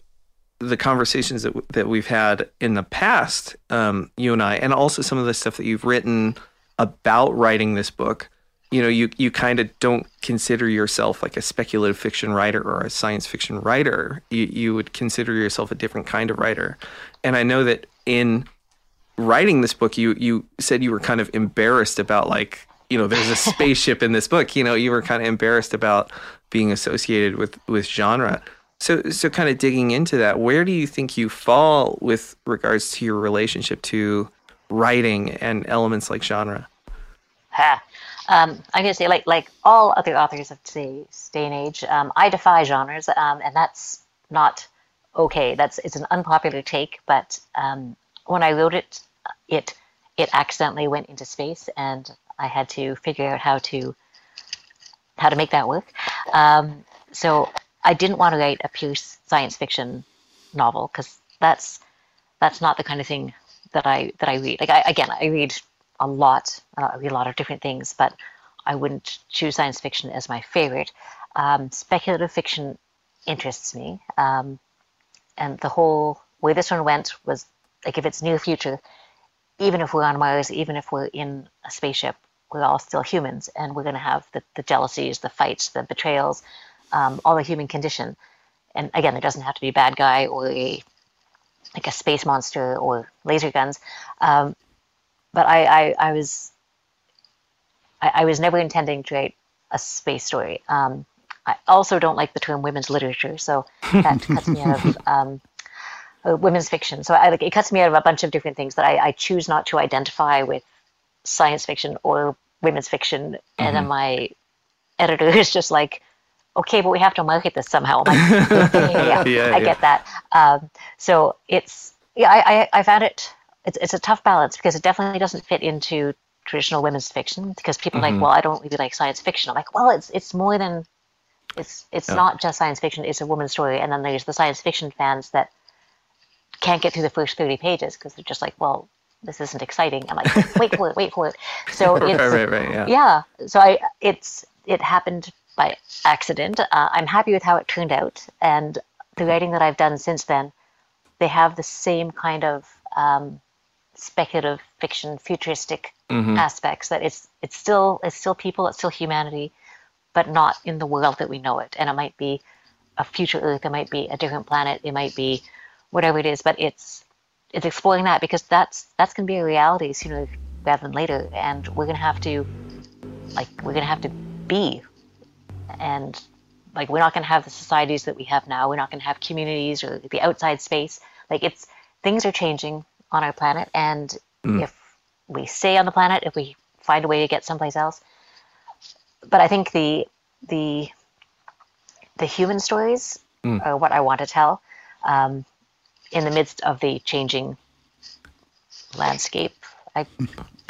the conversations that w- that we've had in the past, um, you and I, and also some of the stuff that you've written about writing this book, you know, you you kind of don't consider yourself like a speculative fiction writer or a science fiction writer. You you would consider yourself a different kind of writer, and I know that in writing this book, you you said you were kind of embarrassed about like you know there's a spaceship in this book. You know, you were kind of embarrassed about being associated with with genre. So so kind of digging into that, where do you think you fall with regards to your relationship to writing and elements like genre? Ha. Um, I'm gonna say, like like all other authors of today's day and age, um, I defy genres, um, and that's not okay. That's it's an unpopular take, but um, when I wrote it, it it accidentally went into space, and I had to figure out how to how to make that work. Um, so I didn't want to write a pure science fiction novel because that's that's not the kind of thing that I that I read. Like I, again, I read a lot. Uh, read a lot of different things, but I wouldn't choose science fiction as my favorite. Um, speculative fiction interests me, um, and the whole way this one went was like if it's near future, even if we're on Mars, even if we're in a spaceship, we're all still humans, and we're going to have the, the jealousies, the fights, the betrayals, um, all the human condition. And again, it doesn't have to be a bad guy or a like a space monster or laser guns. Um, but I, I, I was I, I was never intending to write a space story. Um, I also don't like the term women's literature, so that cuts me out of um, uh, women's fiction. So I, like, it cuts me out of a bunch of different things that I, I choose not to identify with science fiction or women's fiction. And then my editor is just like, okay, but we have to market this somehow. Like, yeah, Yeah, I yeah. get that. Um, so it's yeah, I, I I found it. It's it's a tough balance because it definitely doesn't fit into traditional women's fiction because people are like, well, I don't really like science fiction. I'm like, well, it's it's more than it's it's not just science fiction. It's a woman's story, and then there's the science fiction fans that can't get through the first 30 pages because they're just like, well, this isn't exciting. I'm like, wait for it, wait for it. So it's Right, right, right. Yeah. yeah. So I it's it happened by accident. Uh, I'm happy with how it turned out, and the writing that I've done since then, they have the same kind of um, speculative fiction, futuristic mm-hmm. aspects. That it's it's still it's still people, it's still humanity, but not in the world that we know it. And it might be a future Earth, it might be a different planet, it might be whatever it is, but it's it's exploring that because that's that's gonna be a reality sooner rather than later, and we're gonna have to like we're gonna have to be, and like we're not gonna have the societies that we have now. We're not gonna have communities or the outside space. Like it's things are changing on our planet, and if we stay on the planet, if we find a way to get someplace else, but I think the the the human stories are what I want to tell um, in the midst of the changing landscape. I,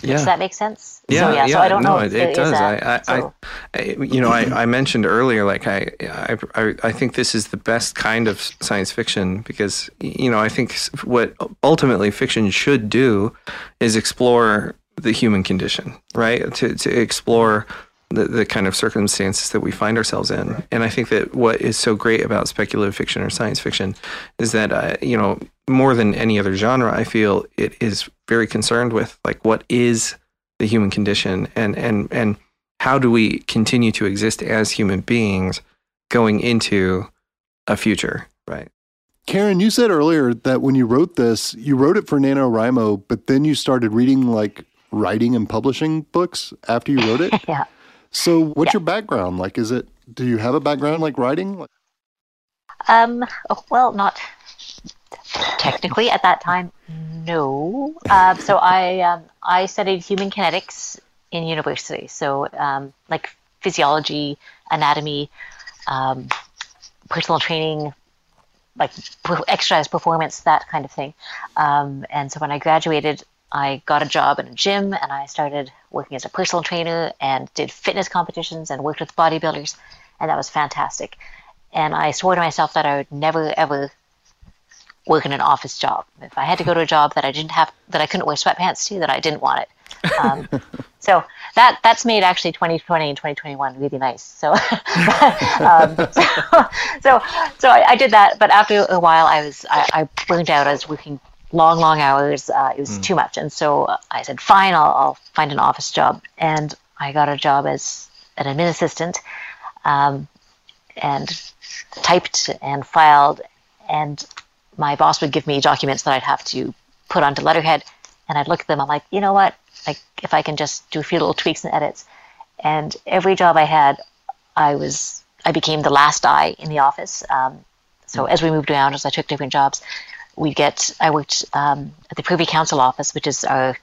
Yeah. Does that make sense? Yeah, So, yeah, yeah, so I don't no, know. it, it does. that. I, I, So- I, you know, I, I mentioned earlier, like I, I, I think this is the best kind of science fiction because, you know, I think what ultimately fiction should do is explore the human condition, right? To, to explore the, the kind of circumstances that we find ourselves in. And I think that what is so great about speculative fiction or science fiction is that, uh, you know, more than any other genre, I feel it is very concerned with like what is the human condition and and and how do we continue to exist as human beings going into a future right Karen, you said earlier that when you wrote this, you wrote it for NaNoWriMo, but then you started reading like writing and publishing books after you wrote it. yeah. So, what's your background? Like, is it, do you have a background like writing? Um. oh, Well, not technically at that time. No. Uh, so I um, I studied human kinetics in university. So um, like physiology, anatomy, um, personal training, like exercise performance, that kind of thing. Um, and so when I graduated, I got a job in a gym and I started working as a personal trainer and did fitness competitions and worked with bodybuilders, and that was fantastic. And I swore to myself that I would never ever work in an office job. If I had to go to a job that I didn't have, that I couldn't wear sweatpants to, that I didn't want it. Um, so that that's made actually 2020 and 2021 really nice. So, um, so, so, so I, I did that. But after a while, I was I, I burned out. I was working long, long hours. Uh, it was too much, and so I said, "Fine, I'll, I'll find an office job." And I got a job as an admin assistant, um, and typed and filed and my boss would give me documents that I'd have to put onto letterhead, and I'd look at them. I'm like, you know what? Like, if I can just do a few little tweaks and edits. And every job I had, I was I became the last eye in the office. Um, so as we moved around, as I took different jobs, we get. I worked um, at the Privy Council office, which is our,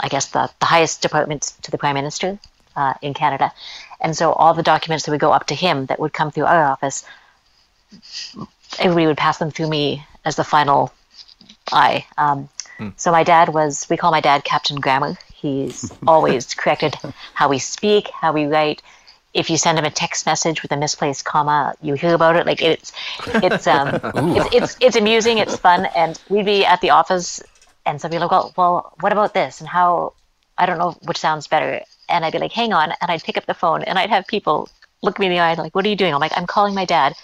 I guess the the highest department to the Prime Minister uh, in Canada, and so all the documents that would go up to him that would come through our office everybody would pass them through me as the final eye. Um, So my dad was, we call my dad Captain Grammar. He's always corrected how we speak, how we write. If you send him a text message with a misplaced comma, you hear about it. Like it's, it's, um, it's, it's, it's amusing. It's fun. And we'd be at the office and somebody would go, well, what about this? And how, I don't know which sounds better. And I'd be like, hang on. And I'd pick up the phone and I'd have people look me in the eye like, what are you doing? I'm like, I'm calling my dad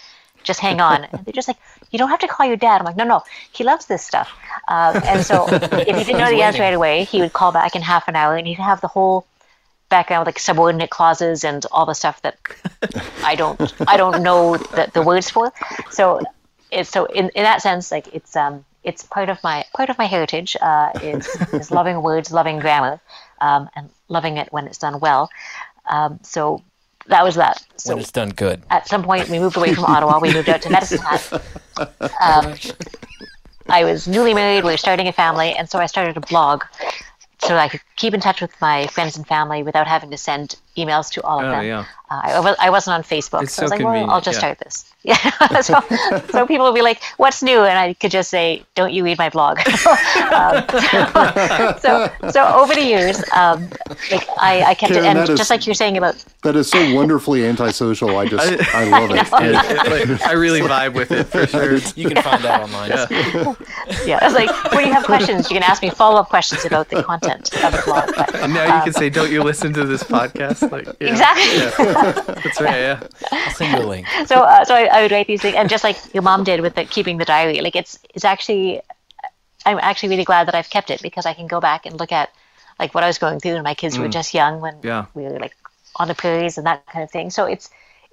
just hang on. And they're just like, you don't have to call your dad. I'm like, no, no, he loves this stuff. Um, and so if he didn't know the answer right away, he would call back in half an hour and he'd have the whole background, like subordinate clauses and all the stuff that I don't, I don't know the, the words for. So it's so in, in that sense, like it's, um, it's part of my, part of my heritage, uh, is, is loving words, loving grammar, um, and loving it when it's done well. Um, so that was that. So when it's done good. at some point we moved away from Ottawa. We moved out to Medicine Hat. Um, I was newly married. We were starting a family, and so I started a blog so I could keep in touch with my friends and family without having to send emails to all of Oh, them. yeah. Uh, I, wa- I wasn't on Facebook, It's so I was so like, well, I'll just yeah. start this. Yeah. so, so people would be like, "What's new?" And I could just say, "Don't you read my blog?" um, so, so over the years, um, like I, I kept Karen, it, and that is- just like you're saying about That is so wonderfully antisocial. I just, I love it. It- like, I really vibe with it for sure. You can find that online. yeah, it's like when you have questions, you can ask me follow up questions about the content of the blog. But, And now you can say, "Don't you listen to this podcast?" Like yeah, Exactly. That's right. Yeah. I'll send you a link. so uh, so I, I would write these things, and just like your mom did with the keeping the diary, like it's it's actually, I'm actually really glad that I've kept it because I can go back and look at like what I was going through, when my kids were just young when Yeah. we were like on the prairies and that kind of thing. So it's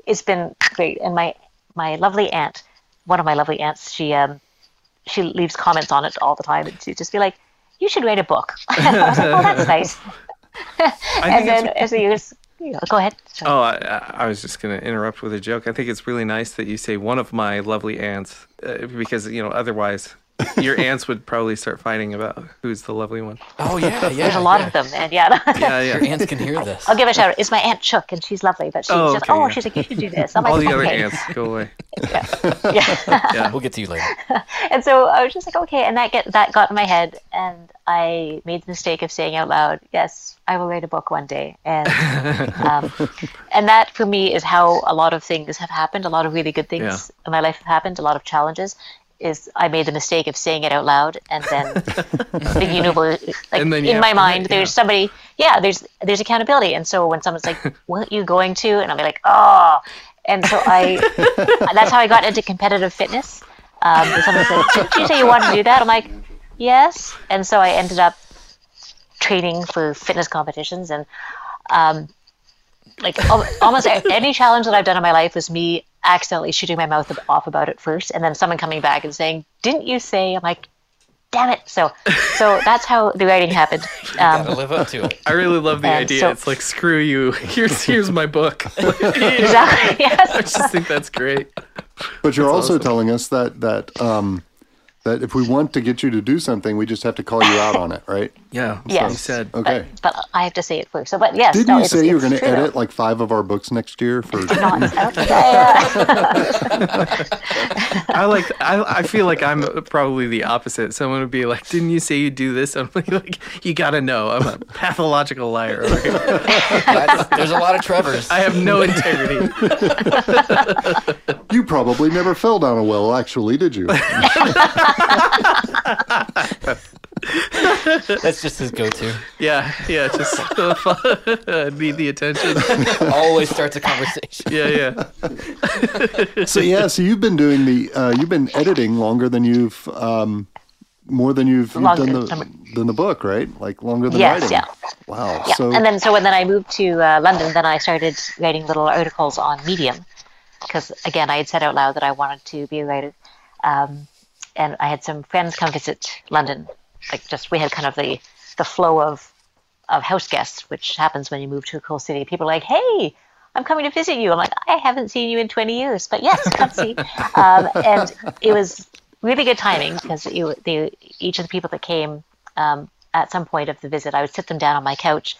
it's been great, and my my lovely aunt, one of my lovely aunts, she um she leaves comments on it all the time, and she'd just be like, "You should write a book." I was like, "Oh, that's nice." I and then as the years, go ahead. Sorry. Oh, I, I was just going to interrupt with a joke. I think it's really nice that you say one of my lovely aunts, uh, because you know otherwise your aunts would probably start fighting about who's the lovely one. Oh yeah, yeah. There's a lot yeah. of them, and yeah. Yeah, Your aunts can hear this. I'll give a shout out. It's my aunt Chuck, and she's lovely. But she's Oh, says, okay, "Oh, yeah. she's like, you should do this." I'm All like, the other aunts go away. Yeah. Yeah. We'll get to you later. and so I was just like, okay, and that get that got in my head, and I made the mistake of saying out loud, "Yes, I will write a book one day," and um, and that for me is how a lot of things have happened. A lot of really good things Yeah. in my life have happened. A lot of challenges. Is I made the mistake of saying it out loud, and then the universe, like then you in my mind, write, there's somebody, yeah, there's there's accountability, and so when someone's like, "Weren't you going to?" and I'll be like, "Oh," and so I, that's how I got into competitive fitness. Um, someone said, "Did you say you wanted to do that?" I'm like, "Yes," and so I ended up training for fitness competitions, and um, like almost any challenge that I've done in my life was me accidentally shooting my mouth off about it first, and then someone coming back and saying, "Didn't you say?" I'm like, "Damn it!" So, so that's how the writing happened. Gotta Um, live up to it. I really love the idea. so- it's like screw you. Here's here's my book. I exactly. Yes. just think that's great. But you're also awesome. telling us that that um, that if we want to get you to do something, we just have to call you out on it, right? Yeah. Yes. You said. Okay. But, but I have to say it first. So, but yes. Didn't no, you say you were going to true, though. edit like five of our books next year for? No, I don't- yeah, I like. I, I feel like I'm probably the opposite. Someone would be like, "Didn't you say you do this?" I'm like, like "You gotta know, I'm a pathological liar. over here. That's, there's a lot of Trevors. I have no integrity." You probably never fell down a well, actually, did you? That's just his go-to. Yeah, yeah. Just need the attention. Always starts a conversation. Yeah, yeah. so yeah, so you've been doing the uh, you've been editing longer than you've um, more than you've, you've done the than- than the book, right? Like longer than Yes, writing. yeah. Wow. yeah. So and then so when then I moved to uh, London, then I started writing little articles on Medium because again I had said out loud that I wanted to be a writer, um, and I had some friends come visit London. Like just we had kind of the the flow of of house guests, which happens when you move to a cool city. People are like, "Hey, I'm coming to visit you." I'm like, "I haven't seen you in 20 years, but yes, come see." Um, and it was really good timing because you, the, each of the people that came um, at some point of the visit, I would sit them down on my couch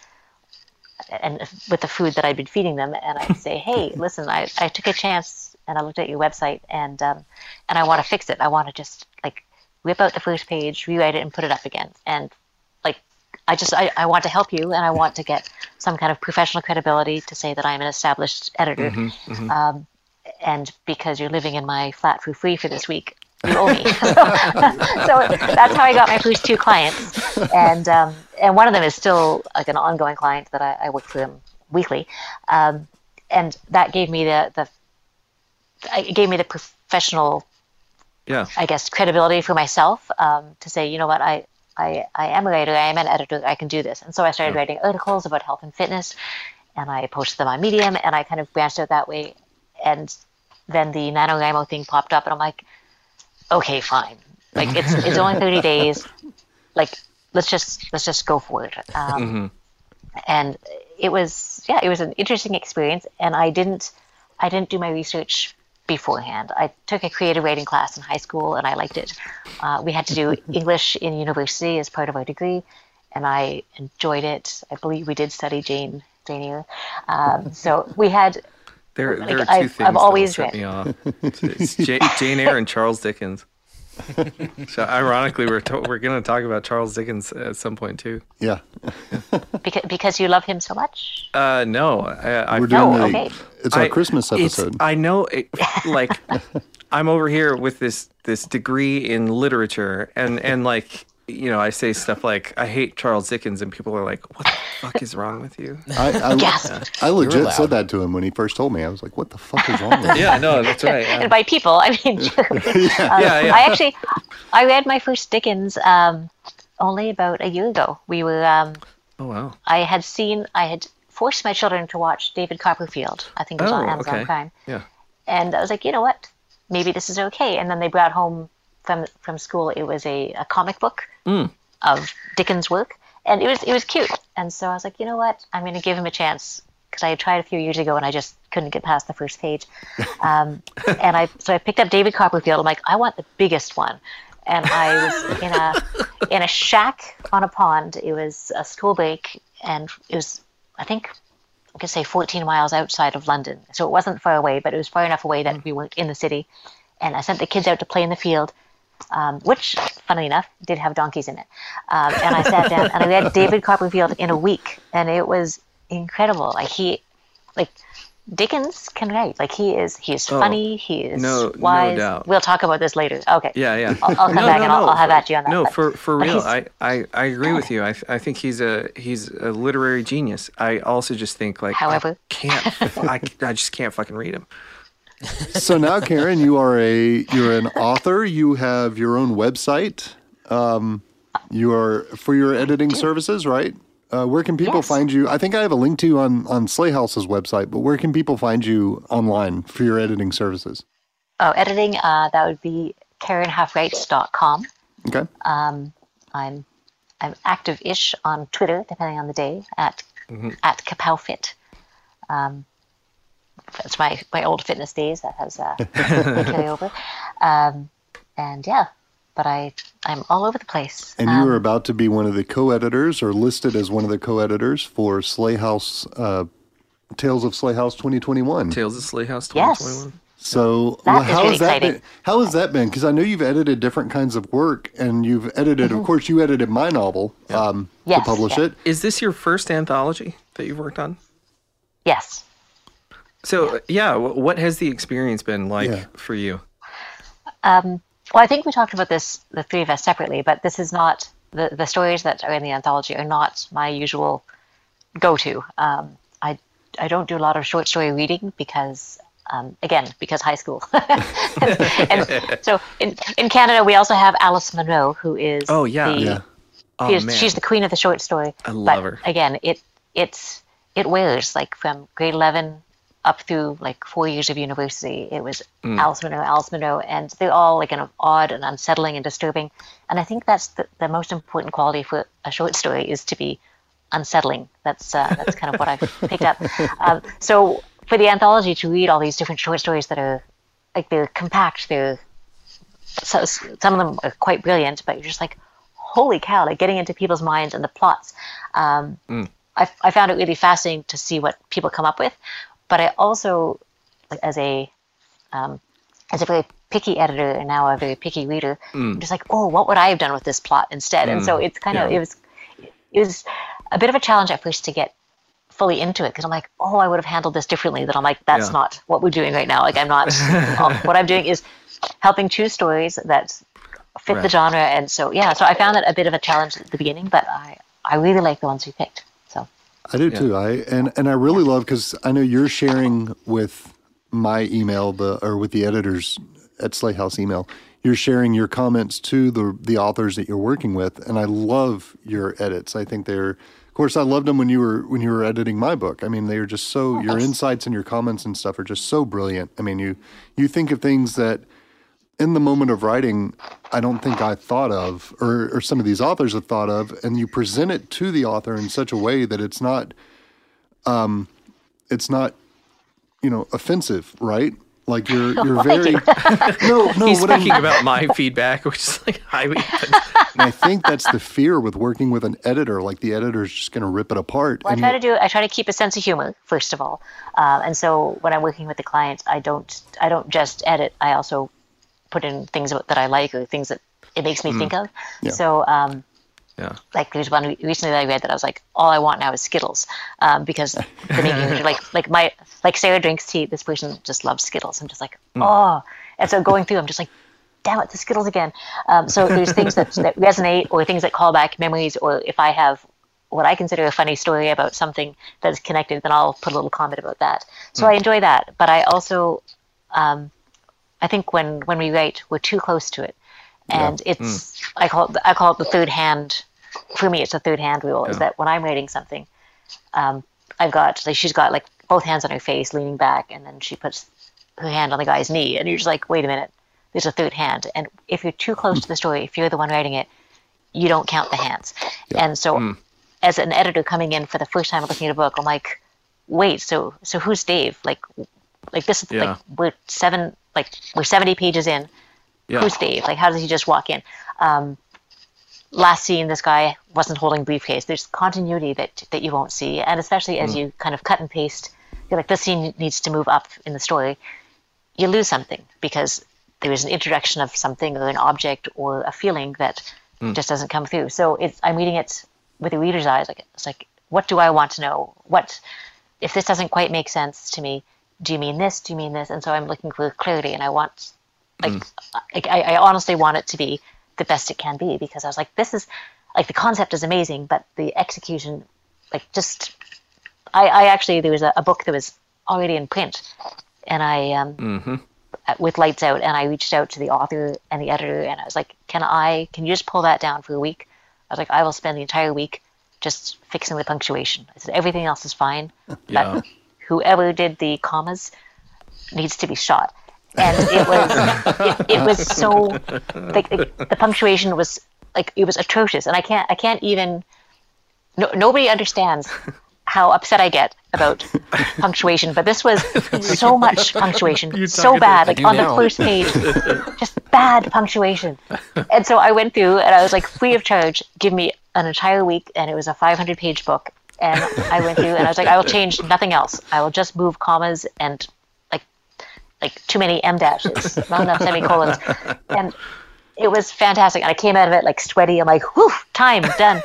and with the food that I'd been feeding them, and I'd say, "Hey, listen, I, I took a chance and I looked at your website, and um, and I want to fix it. I want to just like rip out the first page, rewrite it, and put it up again. And like, I just I, I want to help you, and I want to get some kind of professional credibility to say that I'm an established editor. Um, and because you're living in my flat for free for this week, you owe me. so that's how I got my first two clients, and um, and one of them is still like an ongoing client that I, I work for them weekly, um, and that gave me the the it gave me the professional Yeah. I guess credibility for myself um, to say, you know what, I, I I am a writer, I am an editor, I can do this. And so I started writing articles about health and fitness, and I posted them on Medium, and I kind of branched out that way. And then the NaNoWriMo thing popped up, and I'm like, okay, fine. Like it's it's only 30 days. Like let's just let's just go for it. Um, And it was yeah, it was an interesting experience, and I didn't I didn't do my research beforehand. I took a creative writing class in high school, and I liked it. Uh, we had to do English in university as part of our degree, and I enjoyed it. I believe we did study Jane Jane Eyre. Um, so we had There, Like, there are 2 I've- things I've that always read- me off. It's Ja- Jane Eyre and Charles Dickens. so ironically, we're to- we're going to talk about Charles Dickens at some point too. Yeah, because because you love him so much. Uh, no, I, I we're doing Oh, the. okay. It's our I- Christmas it's- episode. I know, it, like, I'm over here with this this degree in literature, and and like, you know, I say stuff like, I hate Charles Dickens, and people are like, what the fuck is wrong with you? I, I, Yes. I legit said that to him when he first told me. I was like, "What the fuck is wrong with you?" Yeah, no, that's right. And by people, I mean Jeremy. yeah, yeah. I actually, I read my first Dickens um, only about a year ago. We were, um, oh wow. I had seen, I had forced my children to watch David Copperfield. I think it was on Oh, Amazon okay. Prime, Yeah. and I was like, you know what, maybe this is okay. And then they brought home from from school. It was a, a comic book Mm. of Dickens' work, and it was it was cute. And so I was like, you know what, I'm going to give him a chance because I had tried a few years ago and I just couldn't get past the first page. Um, and I so I picked up David Copperfield. I'm like, I want the biggest one. And I was in a in a shack on a pond. It was a school break, and it was I think I could say 14 miles outside of London. So it wasn't far away, but it was far enough away that we weren't in the city. And I sent the kids out to play in the field, um, which, funnily enough, did have donkeys in it. Um, and I sat down and I read David Copperfield in a week, and it was incredible. Like he, like Dickens can write. Like he is, he is Oh, funny. He is no- no doubt. We'll talk about this later. Okay. Yeah, yeah. I'll, I'll come back and I'll, I'll have at you on that. No, but- for for real, I, I, I agree with you. I, I think he's a he's a literary genius. I also just think like However. I can't I, I just can't fucking read him. So now, Karen, you are a you're an author. You have your own website. Um, you are for your editing services, right? Uh, where can people Yes. find you? I think I have a link to you on on Sley House's website, but where can people find you online for your editing services? Oh, editing, uh, that would be KarenHalfrights.com. Okay. Um, I'm I'm active-ish on Twitter, depending on the day, at Mm-hmm. at KapowFit. Um, that's my, my old fitness days. That has uh, carry over. Um, and yeah, but I I'm all over the place. And you Um, are about to be one of the co-editors, or listed as one of the co-editors for Sley House uh, Tales of Sley House 2021. Tales of Sley House Yes. So, That well, is how really has that exciting. been? How has that been? Because I know you've edited different kinds of work, and you've edited. Mm-hmm. Of course, you edited my novel um, Yes, to publish yeah. it. Is this your first anthology that you've worked on? yes. So yeah, wh- what has the experience been like Yeah. for you? Um, well, I think we talked about this, the three of us separately, but this is not the the stories that are in the anthology are not my usual go-to. Um, I I don't do a lot of short story reading because. Um, again, because high school, and so in in Canada we also have Alice Munro, who is Oh, yeah. the, Yeah. Oh she's, she's the queen of the short story. I but love her. Again, it it's it wears like from grade eleven up through like four years of university. It was Mm. Alice Munro, Alice Munro, and they're all like kind of odd and unsettling and disturbing. And I think that's the, the most important quality for a short story is to be unsettling. That's uh, that's kind of what I've picked up. Um, so for the anthology to read all these different short stories that are like they're compact, they're so some of them are quite brilliant, but you're just like, holy cow! Like getting into people's minds and the plots. Um, I, I found it really fascinating to see what people come up with, but I also, as a um, as a very picky editor and now a very picky reader, I'm just like, oh, what would I have done with this plot instead? And so it's kind of it was it was a bit of a challenge at first to get fully into it because I'm like, oh, I would have handled this differently. That I'm like, that's Yeah. not what we're doing right now. Like I'm not. what I'm doing is helping choose stories that fit the genre, and so yeah. So I found that a bit of a challenge at the beginning, but I I really like the ones we picked. I do too. I and and I really love because I know you're sharing with my email the or with the editors at Sley House email. You're sharing your comments to the the authors that you're working with, and I love your edits. I think they're, of course, I loved them when you were when you were editing my book. I mean, they are just so oh, your insights and your comments and stuff are just so brilliant. I mean, you you think of things that in the moment of writing, I don't think I thought of, or, or some of these authors have thought of, and you present it to the author in such a way that it's not, um, it's not, you know, offensive, right? Like you're you're very no no. He's what I'm- about my feedback, which is like highly. and I think that's the fear with working with an editor. Like the editor's just going to rip it apart. Well, I try to do. I try to keep a sense of humor first of all, um, and so when I'm working with the clients, I don't. I don't just edit. I also put in things that I like or things that it makes me think of. Yeah. So, um, Yeah. like there's one recently that I read that I was like, all I want now is Skittles, um, because they make me like like my like Sarah drinks tea. This person just loves Skittles. I'm just like, oh, and so going through, I'm just like, damn it, the Skittles again. Um, so there's things that, that resonate or things that call back memories, or if I have what I consider a funny story about something that is connected, then I'll put a little comment about that. So I enjoy that, but I also, um, I think when when we write, we're too close to it, and it's I call it I call it the third hand. For me, it's a third hand rule. Is that when I'm writing something, um, I've got like she's got like both hands on her face, leaning back, and then she puts her hand on the guy's knee, and you're just like, wait a minute, there's a third hand. And if you're too close to the story, if you're the one writing it, you don't count the hands. And so, as an editor coming in for the first time looking at a book, I'm like, wait, so so who's Dave? Like, like this is Yeah. like we're seven, like we're 70 pages in. Yeah. Who's Dave? Like, how does he just walk in? Um, last scene, this guy wasn't holding briefcase. There's continuity that that you won't see, and especially as you kind of cut and paste, you're like this scene needs to move up in the story. You lose something because there is an introduction of something or an object or a feeling that just doesn't come through. So it's I'm reading it with the reader's eyes. Like it's like, what do I want to know? What if this doesn't quite make sense to me? Do you mean this? Do you mean this? And so I'm looking for clarity, and I want like like I, I honestly want it to be the best it can be because I was like, this is like the concept is amazing, but the execution, like just I, I actually there was a, a book that was already in print, and I um uh, with lights out, and I reached out to the author and the editor, and I was like, can I can you just pull that down for a week? I was like, I will spend the entire week just fixing the punctuation. I said everything else is fine, Yeah. but whoever did the commas needs to be shot. And it was it, it was so like the, the punctuation was like it was atrocious, and I can't I can't even no, nobody understands how upset I get about punctuation, but this was so much punctuation, so bad, like on now. the first page, just bad punctuation. And so I went through and I was like, free of charge, give me an entire week, and it was a 500 page book. And I went through and I was like, I will change nothing else. I will just move commas and like like too many em dashes, not enough semicolons, and it was fantastic. And I came out of it like sweaty. I'm like, whew, time done.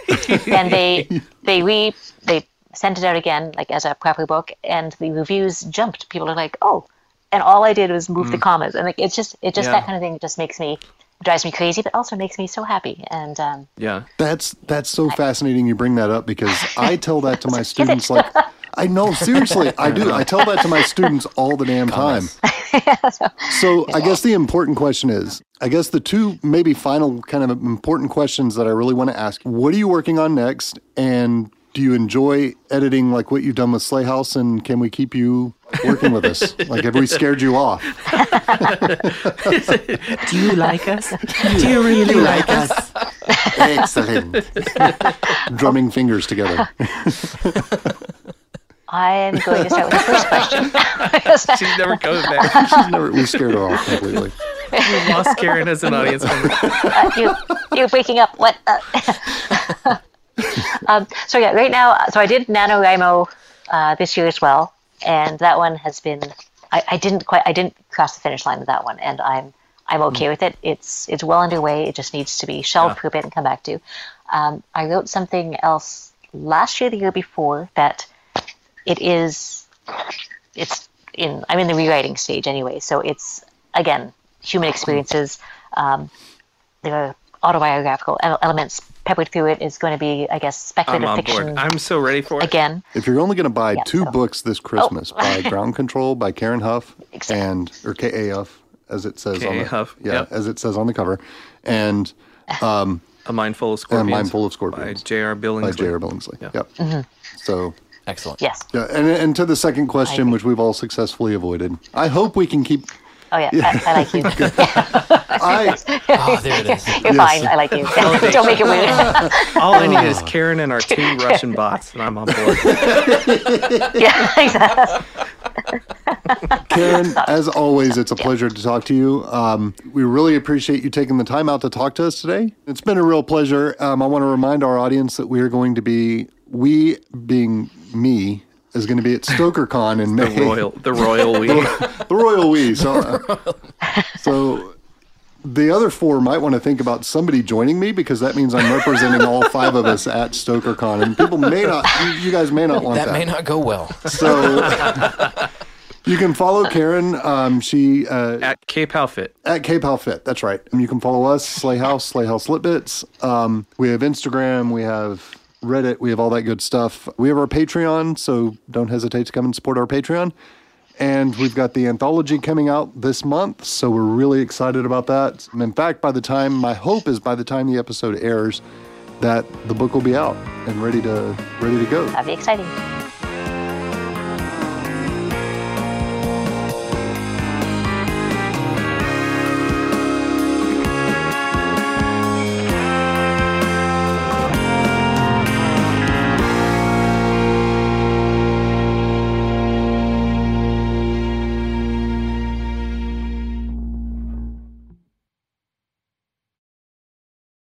and they they re they sent it out again like as a proper book, and the reviews jumped. People are like, oh, and all I did was move the mm. commas, and like it's just it just Yeah. that kind of thing just makes me drives me crazy, but also makes me so happy. And um, Yeah. That's that's so fascinating you bring that up because I tell that to my students like I know seriously I do I tell that to my students all the damn time. So I guess the important question is I guess the two maybe final kind of important questions that I really want to ask what are you working on next and do you enjoy editing like what you've done with Sley House and can we keep you working with us? Like have we scared you off? Do you like us? Do you really like us? Excellent. Drumming fingers together. I am going to start with the first question. She's never coming back. She's never, we scared her off completely. We lost Karen as an audience member. uh, you you're breaking up. What? Uh, um, so yeah, right now, so I did NaNoWriMo uh, this year as well, and that one has been. I, I didn't quite. I didn't cross the finish line with that one, and I'm I'm okay with it. It's it's well underway. It just needs to be shelved Yeah. a bit and come back to. Um, I wrote something else last year, the year before that. It is. It's in. I'm in the rewriting stage anyway, so it's again human experiences. Um, there are autobiographical elements peppered through it. Is going to be, I guess, speculative I'm speculative on fiction board. I'm so ready for it. again. If you're only going to buy Yeah, two so- Oh. books this oh. Christmas, by Ground Control by Karen Huff Exactly. and or K A Huff as it says on the Huff, yeah yep. as it says on the cover, and um, A Mindful of Scorpions. Mindful of By Scorpions. J.R. by J.R. Billingsley. Yeah. Yep. Mm-hmm. So Excellent. Yes. yeah, and and to the second question, which we've all successfully avoided. I hope we can keep. Oh yeah, I, I like you. I Oh, there it is. You're fine. I like you. Don't make it weird. All I need is Karen and our two Russian bots, and I'm on board. yeah, exactly. Karen, as always, it's a pleasure to talk to you. Um, we really appreciate you taking the time out to talk to us today. It's been a real pleasure. Um, I want to remind our audience that we are going to be, we being me, is going to be at StokerCon in May. The royal, the royal we. the royal we. So, uh, so the other four might want to think about somebody joining me because that means I'm representing all five of us at StokerCon, and people may not, you, you guys may not want that. That may not go well. So you can follow Karen. Um, she uh, At Cape Outfit. at Cape How Fit. That's right. And you can follow us, Sley House, Sley House Lit Um, we have Instagram. We have Reddit. We have all that good stuff. We have our Patreon, so don't hesitate to come and support our Patreon. And we've got the anthology coming out this month, so we're really excited about that. In fact, by the time my hope is by the time the episode airs, that the book will be out and ready to ready to go. That'd be exciting.